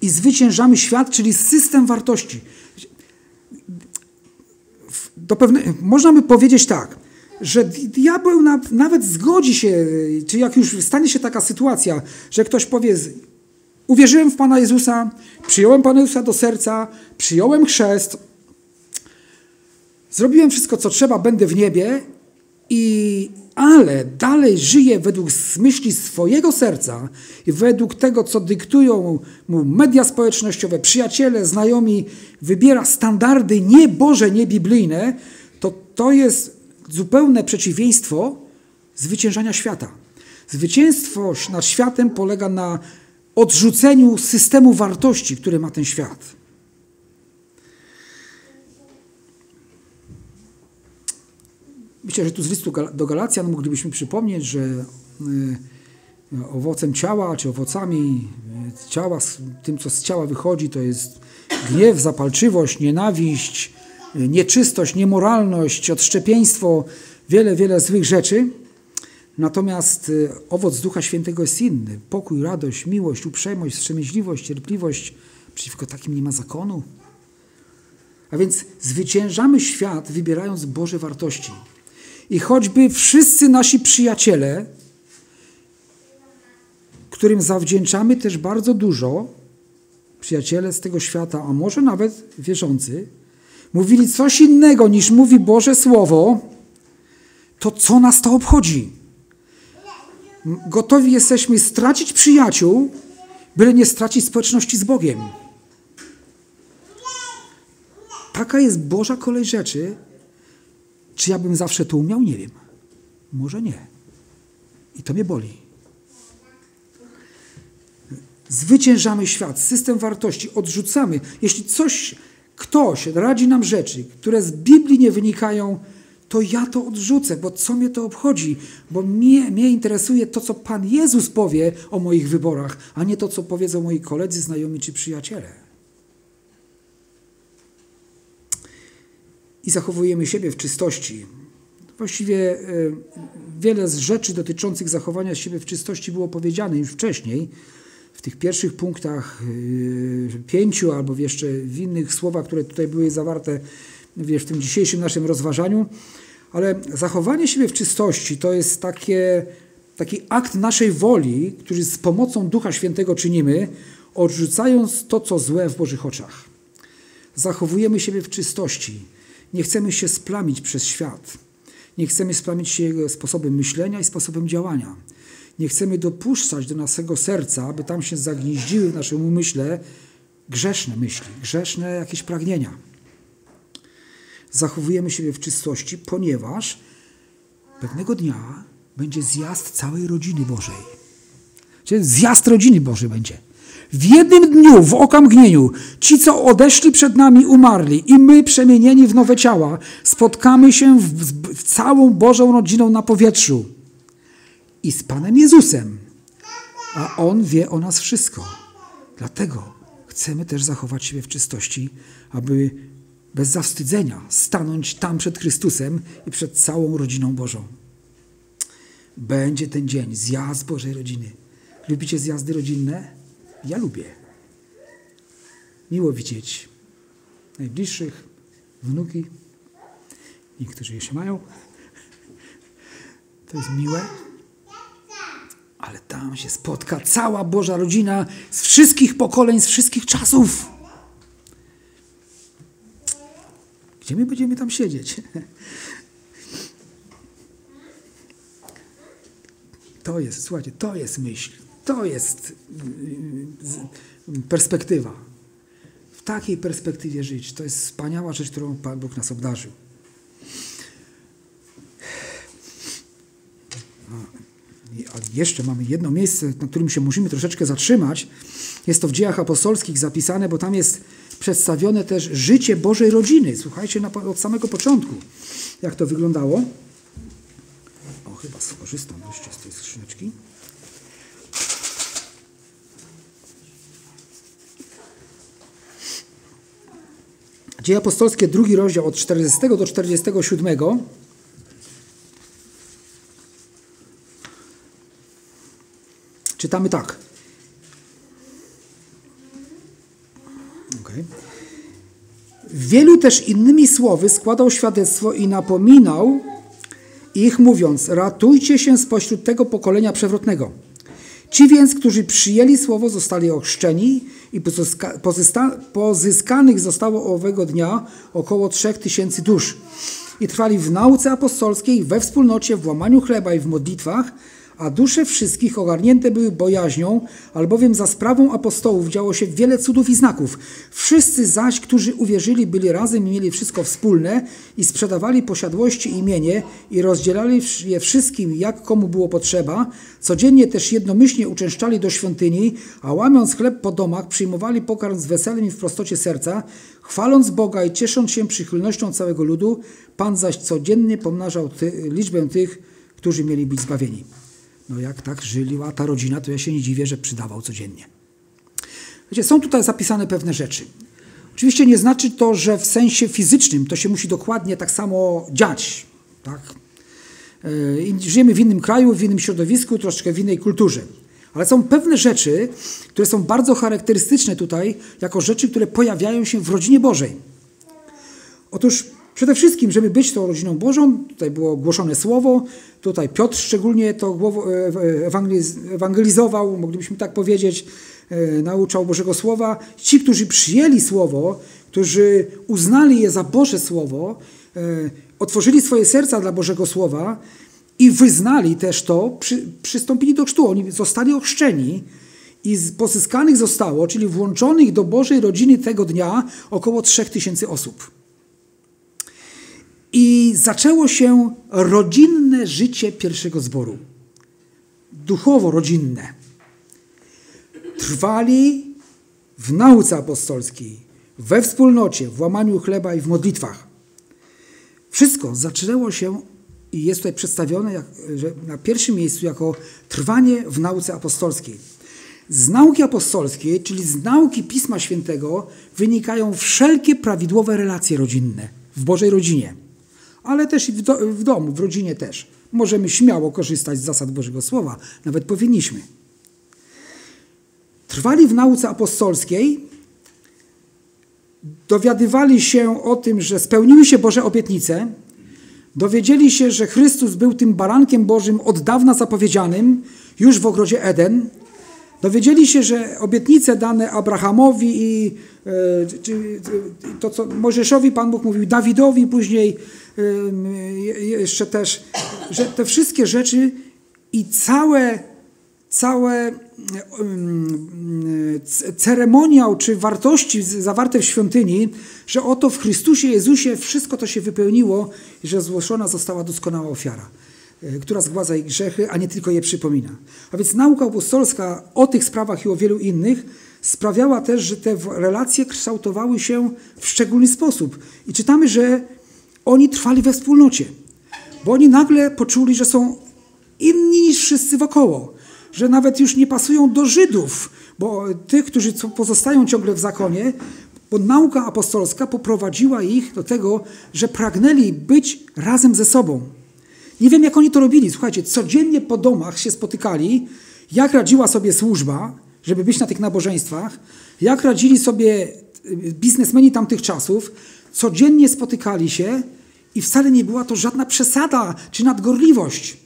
I zwyciężamy świat, czyli system wartości. Do pewne, można by powiedzieć tak, że diabeł na, nawet zgodzi się, czy jak już stanie się taka sytuacja, że ktoś powie, uwierzyłem w Pana Jezusa, przyjąłem Pana Jezusa do serca, przyjąłem chrzest, zrobiłem wszystko, co trzeba, będę w niebie, i, ale dalej żyje według myśli swojego serca i według tego, co dyktują mu media społecznościowe, przyjaciele, znajomi, wybiera standardy nie Boże, nie biblijne, to to jest zupełne przeciwieństwo zwyciężania świata. Zwycięstwo nad światem polega na odrzuceniu systemu wartości, który ma ten świat. Myślę, że tu z listu do Galacjan moglibyśmy przypomnieć, że y, owocem ciała, czy owocami y, ciała, tym co z ciała wychodzi, to jest gniew, zapalczywość, nienawiść, y, nieczystość, niemoralność, odszczepieństwo, wiele, wiele złych rzeczy. Natomiast owoc Ducha Świętego jest inny. Pokój, radość, miłość, uprzejmość, wstrzemięźliwość, cierpliwość. Przeciwko takim nie ma zakonu. A więc zwyciężamy świat, wybierając Boże wartości. I choćby wszyscy nasi przyjaciele, którym zawdzięczamy też bardzo dużo, przyjaciele z tego świata, a może nawet wierzący, mówili coś innego niż mówi Boże Słowo, to co nas to obchodzi? Gotowi jesteśmy stracić przyjaciół, byle nie stracić społeczności z Bogiem. Taka jest Boża kolej rzeczy, czy ja bym zawsze to umiał? Nie wiem. Może nie. I to mnie boli. Zwyciężamy świat, system wartości, odrzucamy. Jeśli coś, ktoś radzi nam rzeczy, które z Biblii nie wynikają, to ja to odrzucę, bo co mnie to obchodzi? Bo mnie, mnie interesuje to, co Pan Jezus powie o moich wyborach, a nie to, co powiedzą moi koledzy, znajomi czy przyjaciele. I zachowujemy siebie w czystości. Właściwie e, wiele z rzeczy dotyczących zachowania siebie w czystości było powiedziane już wcześniej, w tych pierwszych punktach e, pięciu, albo jeszcze w innych słowach, które tutaj były zawarte w tym dzisiejszym naszym rozważaniu. Ale zachowanie siebie w czystości to jest takie, taki akt naszej woli, który z pomocą Ducha Świętego czynimy, odrzucając to, co złe w Bożych oczach. Zachowujemy siebie w czystości nie chcemy się splamić przez świat. Nie chcemy splamić się jego sposobem myślenia i sposobem działania. Nie chcemy dopuszczać do naszego serca, aby tam się zagnieździły w naszym umyśle grzeszne myśli, grzeszne jakieś pragnienia. Zachowujemy siebie w czystości, ponieważ pewnego dnia będzie zjazd całej rodziny Bożej. Czyli zjazd rodziny Bożej będzie. W jednym dniu, w okamgnieniu, ci, co odeszli przed nami, umarli i my, przemienieni w nowe ciała, spotkamy się w, w całą Bożą rodziną na powietrzu i z Panem Jezusem. A On wie o nas wszystko. Dlatego chcemy też zachować siebie w czystości, aby bez zawstydzenia stanąć tam przed Chrystusem i przed całą rodziną Bożą. Będzie ten dzień, zjazd Bożej rodziny. Lubicie zjazdy rodzinne? Ja lubię. Miło widzieć najbliższych, wnuki. Niektórzy jeszcze mają. To jest miłe. Ale tam się spotka cała Boża rodzina z wszystkich pokoleń, z wszystkich czasów. Gdzie my będziemy tam siedzieć? To jest, słuchajcie, to jest myśl. To jest y, perspektywa. W takiej perspektywie żyć. To jest wspaniała rzecz, którą Pan Bóg nas obdarzył. A jeszcze mamy jedno miejsce, na którym się musimy troszeczkę zatrzymać. Jest to w dziejach apostolskich zapisane, bo tam jest przedstawione też życie Bożej rodziny. Słuchajcie na, od samego początku, jak to wyglądało. O, chyba skorzystam wreszcie z tej skrzyneczki. Dzieje apostolskie, drugi rozdział od 40 do 47. Czytamy tak. Okay. Wielu też innymi słowy składał świadectwo i napominał ich, mówiąc: Ratujcie się spośród tego pokolenia przewrotnego. Ci więc, którzy przyjęli słowo, zostali ochrzczeni i pozyskanych zostało owego dnia około trzech tysięcy dusz. I trwali w nauce apostolskiej, we wspólnocie, w łamaniu chleba i w modlitwach, a dusze wszystkich ogarnięte były bojaźnią, albowiem za sprawą apostołów działo się wiele cudów i znaków. Wszyscy zaś, którzy uwierzyli, byli razem i mieli wszystko wspólne i sprzedawali posiadłości i imienie i rozdzielali je wszystkim, jak komu było potrzeba. Codziennie też jednomyślnie uczęszczali do świątyni, a łamiąc chleb po domach, przyjmowali pokarm z weselem i w prostocie serca, chwaląc Boga i ciesząc się przychylnością całego ludu. Pan zaś codziennie pomnażał ty, liczbę tych, którzy mieli być zbawieni. No jak tak żyła ta rodzina, to ja się nie dziwię, że przydawał codziennie. Wiecie, są tutaj zapisane pewne rzeczy. Oczywiście nie znaczy to, że w sensie fizycznym to się musi dokładnie tak samo dziać. Tak? E, żyjemy w innym kraju, w innym środowisku, troszeczkę w innej kulturze. Ale są pewne rzeczy, które są bardzo charakterystyczne tutaj, jako rzeczy, które pojawiają się w rodzinie Bożej. Otóż Przede wszystkim, żeby być tą rodziną Bożą, tutaj było głoszone słowo, tutaj Piotr szczególnie to e, ewangelizował, moglibyśmy tak powiedzieć, e, nauczał Bożego Słowa. Ci, którzy przyjęli słowo, którzy uznali je za Boże Słowo, e, otworzyli swoje serca dla Bożego Słowa i wyznali też to, przy, przystąpili do chrztu. Oni zostali ochrzczeni i pozyskanych zostało, czyli włączonych do Bożej rodziny tego dnia około 3000 osób. I zaczęło się rodzinne życie pierwszego zboru. Duchowo rodzinne. Trwali w nauce apostolskiej, we wspólnocie, w łamaniu chleba i w modlitwach. Wszystko zaczęło się i jest tutaj przedstawione jak, na pierwszym miejscu jako trwanie w nauce apostolskiej. Z nauki apostolskiej, czyli z nauki Pisma Świętego, wynikają wszelkie prawidłowe relacje rodzinne w Bożej rodzinie ale też i w, do, w domu, w rodzinie też. Możemy śmiało korzystać z zasad Bożego Słowa, nawet powinniśmy. Trwali w nauce apostolskiej, dowiadywali się o tym, że spełniły się Boże obietnice, dowiedzieli się, że Chrystus był tym barankiem Bożym od dawna zapowiedzianym, już w ogrodzie Eden, Dowiedzieli się, że obietnice dane Abrahamowi i e, to, co Mojżeszowi Pan Bóg mówił, Dawidowi później jeszcze też, że te wszystkie rzeczy i całe, całe ceremoniał czy wartości zawarte w świątyni, że oto w Chrystusie Jezusie wszystko to się wypełniło i że złożona została doskonała ofiara. E, która zgładza ich grzechy, a nie tylko je przypomina. A więc nauka apostolska o tych sprawach i o wielu innych sprawiała też, że te relacje kształtowały się w szczególny sposób. I czytamy, że oni trwali we wspólnocie, bo oni nagle poczuli, że są inni niż wszyscy wokoło, że nawet już nie pasują do Żydów, bo tych, którzy pozostają ciągle w zakonie, bo nauka apostolska poprowadziła ich do tego, że pragnęli być razem ze sobą. Nie wiem, jak oni to robili. Słuchajcie, codziennie po domach się spotykali, jak radziła sobie służba, żeby być na tych nabożeństwach, jak radzili sobie y, biznesmeni tamtych czasów. Codziennie spotykali się i wcale nie była to żadna przesada czy nadgorliwość.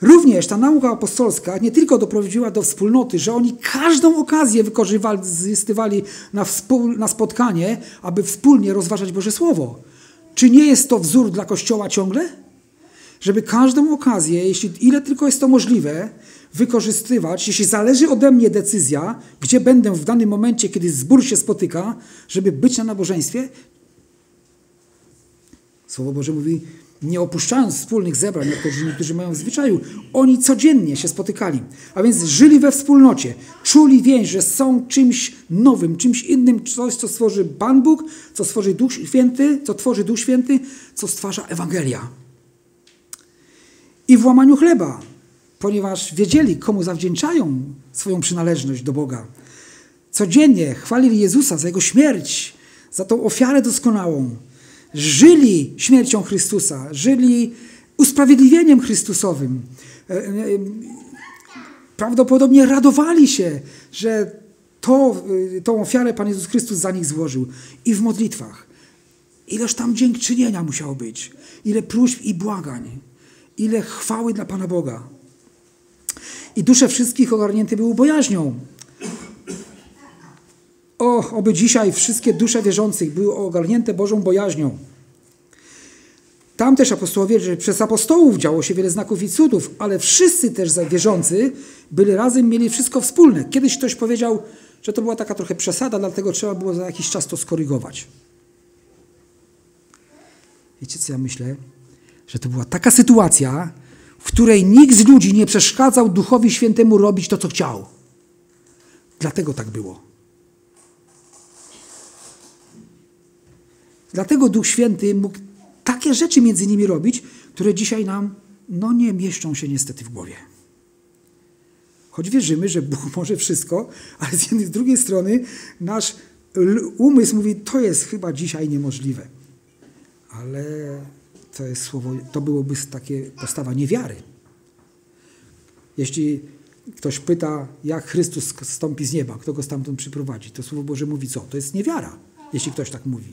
Również ta nauka apostolska nie tylko doprowadziła do wspólnoty, że oni każdą okazję wykorzystywali na, na spotkanie, aby wspólnie rozważać Boże Słowo. Czy nie jest to wzór dla Kościoła ciągle? Żeby każdą okazję, jeśli ile tylko jest to możliwe, wykorzystywać, jeśli zależy ode mnie decyzja, gdzie będę w danym momencie, kiedy zbór się spotyka, żeby być na nabożeństwie. Słowo Boże mówi, nie opuszczając wspólnych zebrań, jak to niektórzy mają w zwyczaju. Oni codziennie się spotykali, a więc żyli we wspólnocie, czuli więź, że są czymś nowym, czymś innym, coś, co stworzy Pan Bóg, co stworzy Duch Święty, co tworzy Duch Święty, co stwarza Ewangelia. I w łamaniu chleba, ponieważ wiedzieli, komu zawdzięczają swoją przynależność do Boga. codziennie chwalili Jezusa za Jego śmierć, za tą ofiarę doskonałą. Żyli śmiercią Chrystusa, żyli usprawiedliwieniem Chrystusowym. E, e, prawdopodobnie radowali się, że to, e, tą ofiarę Pan Jezus Chrystus za nich złożył. I w modlitwach. Ileż tam dziękczynienia musiało być. Ile próśb i błagań. Ile chwały dla Pana Boga. I dusze wszystkich ogarnięte były bojaźnią. O, oby dzisiaj wszystkie dusze wierzących były ogarnięte Bożą bojaźnią. Tam też apostołowie, że przez apostołów działo się wiele znaków i cudów, ale wszyscy też wierzący byli razem, mieli wszystko wspólne. Kiedyś ktoś powiedział, że to była taka trochę przesada, dlatego trzeba było za jakiś czas to skorygować. Wiecie, co ja myślę? Że to była taka sytuacja, w której nikt z ludzi nie przeszkadzał Duchowi Świętemu robić to, co chciał. Dlatego tak było. Dlatego Duch Święty mógł takie rzeczy między nimi robić, które dzisiaj nam no nie mieszczą się niestety w głowie. Choć wierzymy, że Bóg może wszystko, ale z jednej z drugiej strony nasz umysł mówi, to jest chyba dzisiaj niemożliwe. Ale to jest słowo, to byłoby takie postawa niewiary. Jeśli ktoś pyta, jak Chrystus stąpi z nieba, kto go stamtąd przyprowadzi, to Słowo Boże mówi co? To jest niewiara, jeśli ktoś tak mówi.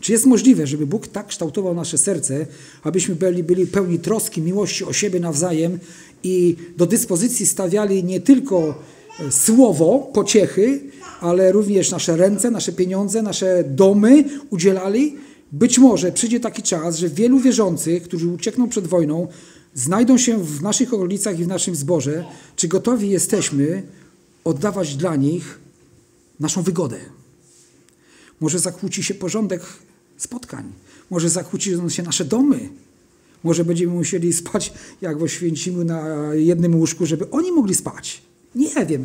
Czy jest możliwe, żeby Bóg tak kształtował nasze serce, abyśmy byli, byli pełni troski, miłości o siebie nawzajem i do dyspozycji stawiali nie tylko e, słowo, pociechy, ale również nasze ręce, nasze pieniądze, nasze domy udzielali? Być może przyjdzie taki czas, że wielu wierzących, którzy uciekną przed wojną, znajdą się w naszych okolicach i w naszym zborze, czy gotowi jesteśmy oddawać dla nich naszą wygodę. Może zakłóci się porządek spotkań. Może zakłócić się nasze domy. Może będziemy musieli spać jak w Oświęcimiu na jednym łóżku, żeby oni mogli spać. Nie wiem.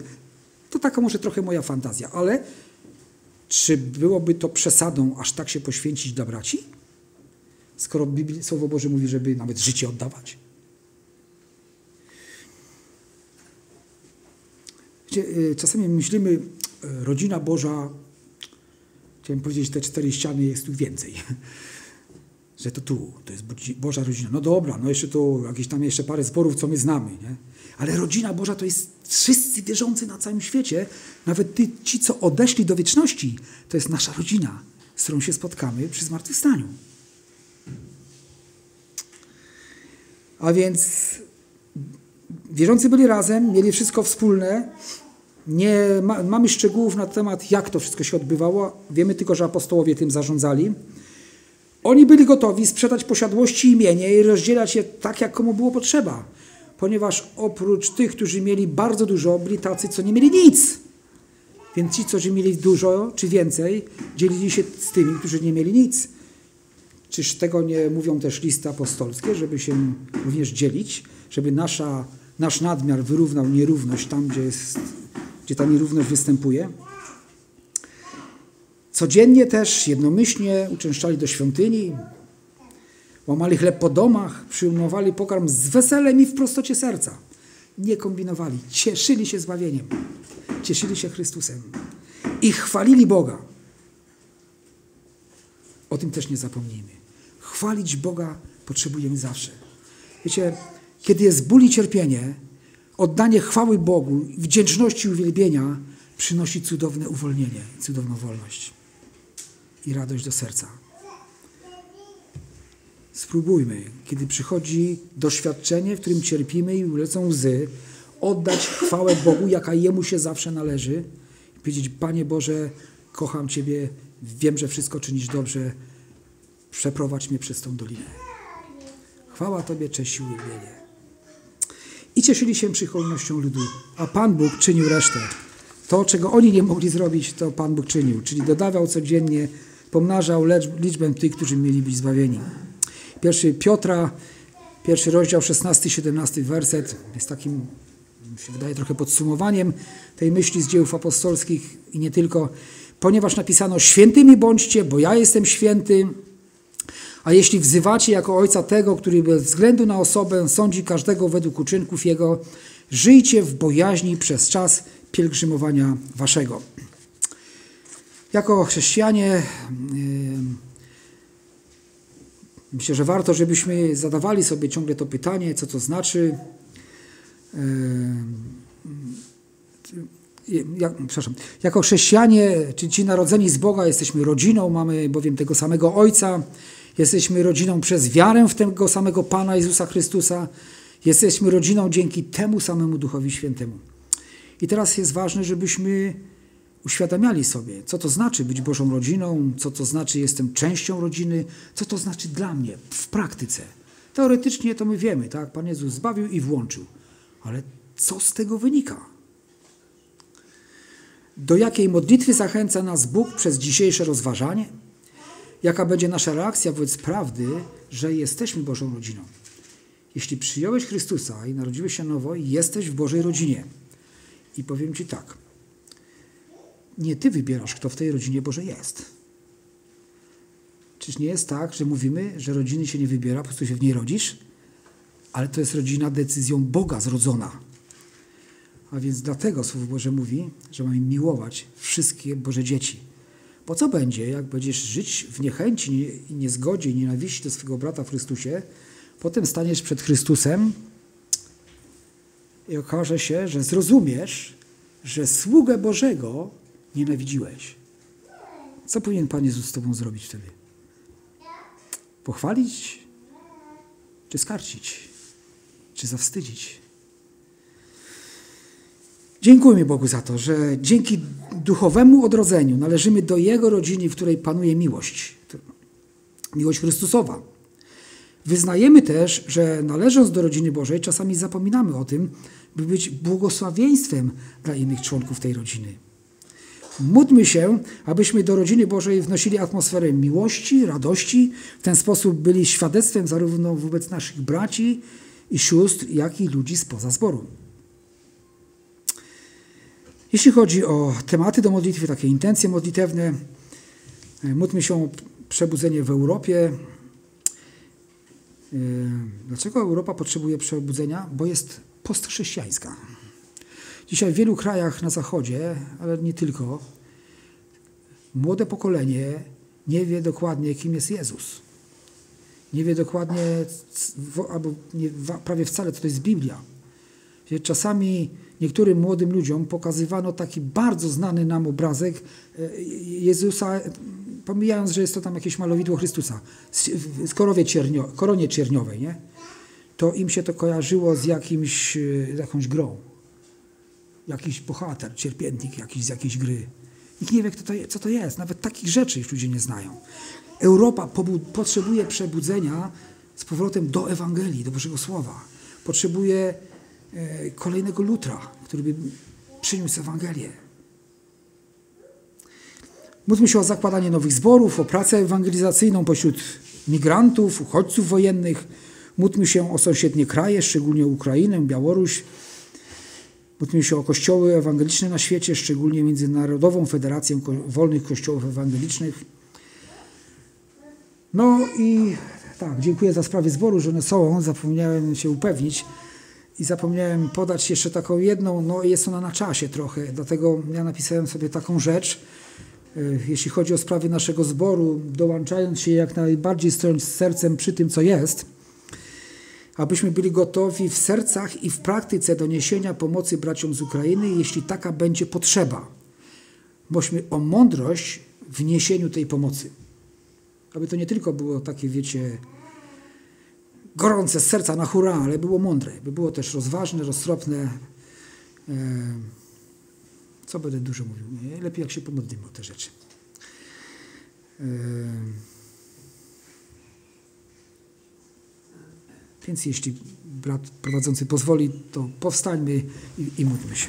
To taka może trochę moja fantazja, ale czy byłoby to przesadą, aż tak się poświęcić dla braci? Skoro Słowo Boże mówi, żeby nawet życie oddawać. Y, czasami myślimy, y, rodzina Boża Chciałem powiedzieć, te cztery ściany jest tu więcej. Że to tu, to jest Boża rodzina. No dobra, no jeszcze tu jakieś tam jeszcze parę zborów, co my znamy, nie? Ale rodzina Boża to jest wszyscy wierzący na całym świecie, nawet ty, ci, co odeszli do wieczności, to jest nasza rodzina, z którą się spotkamy przy zmartwychwstaniu. A więc wierzący byli razem, mieli wszystko wspólne, nie ma, mamy szczegółów na temat, jak to wszystko się odbywało. Wiemy tylko, że apostołowie tym zarządzali. Oni byli gotowi sprzedać posiadłości i mienie i rozdzielać je tak, jak komu było potrzeba. Ponieważ oprócz tych, którzy mieli bardzo dużo, byli tacy, co nie mieli nic. Więc ci, którzy mieli dużo czy więcej, dzielili się z tymi, którzy nie mieli nic. Czyż tego nie mówią też listy apostolskie, żeby się również dzielić, żeby nasza, nasz nadmiar wyrównał nierówność tam, gdzie jest gdzie ta nierówność występuje. Codziennie też jednomyślnie uczęszczali do świątyni, łamali chleb po domach, przyjmowali pokarm z weselem i w prostocie serca. Nie kombinowali, cieszyli się zbawieniem, cieszyli się Chrystusem i chwalili Boga. O tym też nie zapomnijmy. Chwalić Boga potrzebujemy zawsze. Wiecie, kiedy jest ból i cierpienie, Oddanie chwały Bogu, wdzięczności i uwielbienia przynosi cudowne uwolnienie, cudowną wolność i radość do serca. Spróbujmy, kiedy przychodzi doświadczenie, w którym cierpimy i lecą łzy, oddać chwałę Bogu, jaka Jemu się zawsze należy i powiedzieć, Panie Boże, kocham Ciebie, wiem, że wszystko czynisz dobrze, przeprowadź mnie przez tą dolinę. Chwała Tobie, cześć i uwielbienie i cieszyli się przychylnością ludu, a Pan Bóg czynił resztę. To, czego oni nie mogli zrobić, to Pan Bóg czynił, czyli dodawał codziennie, pomnażał liczbę tych, którzy mieli być zbawieni. Pierwszy Piotra, pierwszy rozdział, 16-17 werset jest takim, się wydaje, trochę podsumowaniem tej myśli z dziełów apostolskich i nie tylko, ponieważ napisano świętymi bądźcie, bo ja jestem święty, a jeśli wzywacie jako Ojca tego, który bez względu na osobę sądzi każdego według uczynków Jego, żyjcie w bojaźni przez czas pielgrzymowania Waszego. Jako chrześcijanie myślę, że warto, żebyśmy zadawali sobie ciągle to pytanie, co to znaczy. Jak, przepraszam, jako chrześcijanie, czy ci narodzeni z Boga, jesteśmy rodziną, mamy bowiem tego samego Ojca, jesteśmy rodziną przez wiarę w tego samego Pana Jezusa Chrystusa, jesteśmy rodziną dzięki temu samemu Duchowi Świętemu. I teraz jest ważne, żebyśmy uświadamiali sobie, co to znaczy być Bożą rodziną, co to znaczy jestem częścią rodziny, co to znaczy dla mnie w praktyce. Teoretycznie to my wiemy, tak? Pan Jezus zbawił i włączył. Ale co z tego wynika? Do jakiej modlitwy zachęca nas Bóg przez dzisiejsze rozważanie? Jaka będzie nasza reakcja wobec prawdy, że jesteśmy Bożą rodziną? Jeśli przyjąłeś Chrystusa i narodziłeś się nowo, jesteś w Bożej rodzinie. I powiem Ci tak. Nie Ty wybierasz, kto w tej rodzinie Bożej jest. Czyż nie jest tak, że mówimy, że rodziny się nie wybiera, po prostu się w niej rodzisz? Ale to jest rodzina decyzją Boga zrodzona. A więc dlatego Słowo Boże mówi, że mamy miłować wszystkie Boże dzieci. Bo co będzie, jak będziesz żyć w niechęci, niezgodzie i nienawiści do swego brata w Chrystusie, potem staniesz przed Chrystusem i okaże się, że zrozumiesz, że sługę Bożego nienawidziłeś. Co powinien Pan Jezus z Tobą zrobić wtedy? Pochwalić? Czy skarcić? Czy zawstydzić? Dziękujmy Bogu za to, że dzięki duchowemu odrodzeniu należymy do Jego rodziny, w której panuje miłość. Miłość Chrystusowa. Wyznajemy też, że należąc do rodziny Bożej, czasami zapominamy o tym, by być błogosławieństwem dla innych członków tej rodziny. Módlmy się, abyśmy do rodziny Bożej wnosili atmosferę miłości, radości. W ten sposób byli świadectwem zarówno wobec naszych braci i sióstr, jak i ludzi spoza zboru. Jeśli chodzi o tematy do modlitwy, takie intencje modlitewne, e, módlmy się o przebudzenie w Europie. E, dlaczego Europa potrzebuje przebudzenia? Bo jest postchrześcijańska. Dzisiaj w wielu krajach na zachodzie, ale nie tylko, młode pokolenie nie wie dokładnie, kim jest Jezus. Nie wie dokładnie, albo nie, prawie wcale, co to jest Biblia. Czasami niektórym młodym ludziom pokazywano taki bardzo znany nam obrazek e, Jezusa, pomijając, że jest to tam jakieś malowidło Chrystusa, z korowie ciernio, koronie cierniowej, nie? to im się to kojarzyło z jakimś, e, jakąś grą. Jakiś bohater, cierpiętnik jakiś z jakiejś gry. Nikt nie wie, kto to co to jest. Nawet takich rzeczy już ludzie nie znają. Europa potrzebuje przebudzenia z powrotem do Ewangelii, do Bożego Słowa. Potrzebuje kolejnego Lutra, który by przyniósł Ewangelię. Módlmy się o zakładanie nowych zborów, o pracę ewangelizacyjną pośród migrantów, uchodźców wojennych. Módlmy się o sąsiednie kraje, szczególnie Ukrainę, Białoruś, Módlmy się o kościoły ewangeliczne na świecie, szczególnie Międzynarodową Federację Wolnych Kościołów Ewangelicznych. No i tak, dziękuję za sprawę zboru, że one są. Zapomniałem się upewnić i zapomniałem podać jeszcze taką jedną, no jest ona na czasie trochę, dlatego ja napisałem sobie taką rzecz, e, jeśli chodzi o sprawy naszego zboru, dołączając się jak najbardziej z sercem przy tym, co jest – abyśmy byli gotowi w sercach i w praktyce do niesienia pomocy braciom z Ukrainy, jeśli taka będzie potrzeba. Bośmy o mądrość w niesieniu tej pomocy. Aby to nie tylko było takie, wiecie, gorące z serca na hura, ale było mądre, by było też rozważne, roztropne. Co będę dużo mówił? Lepiej jak się pomodlimy o te rzeczy. Więc jeśli brat prowadzący pozwoli, to powstańmy i, i módlmy się.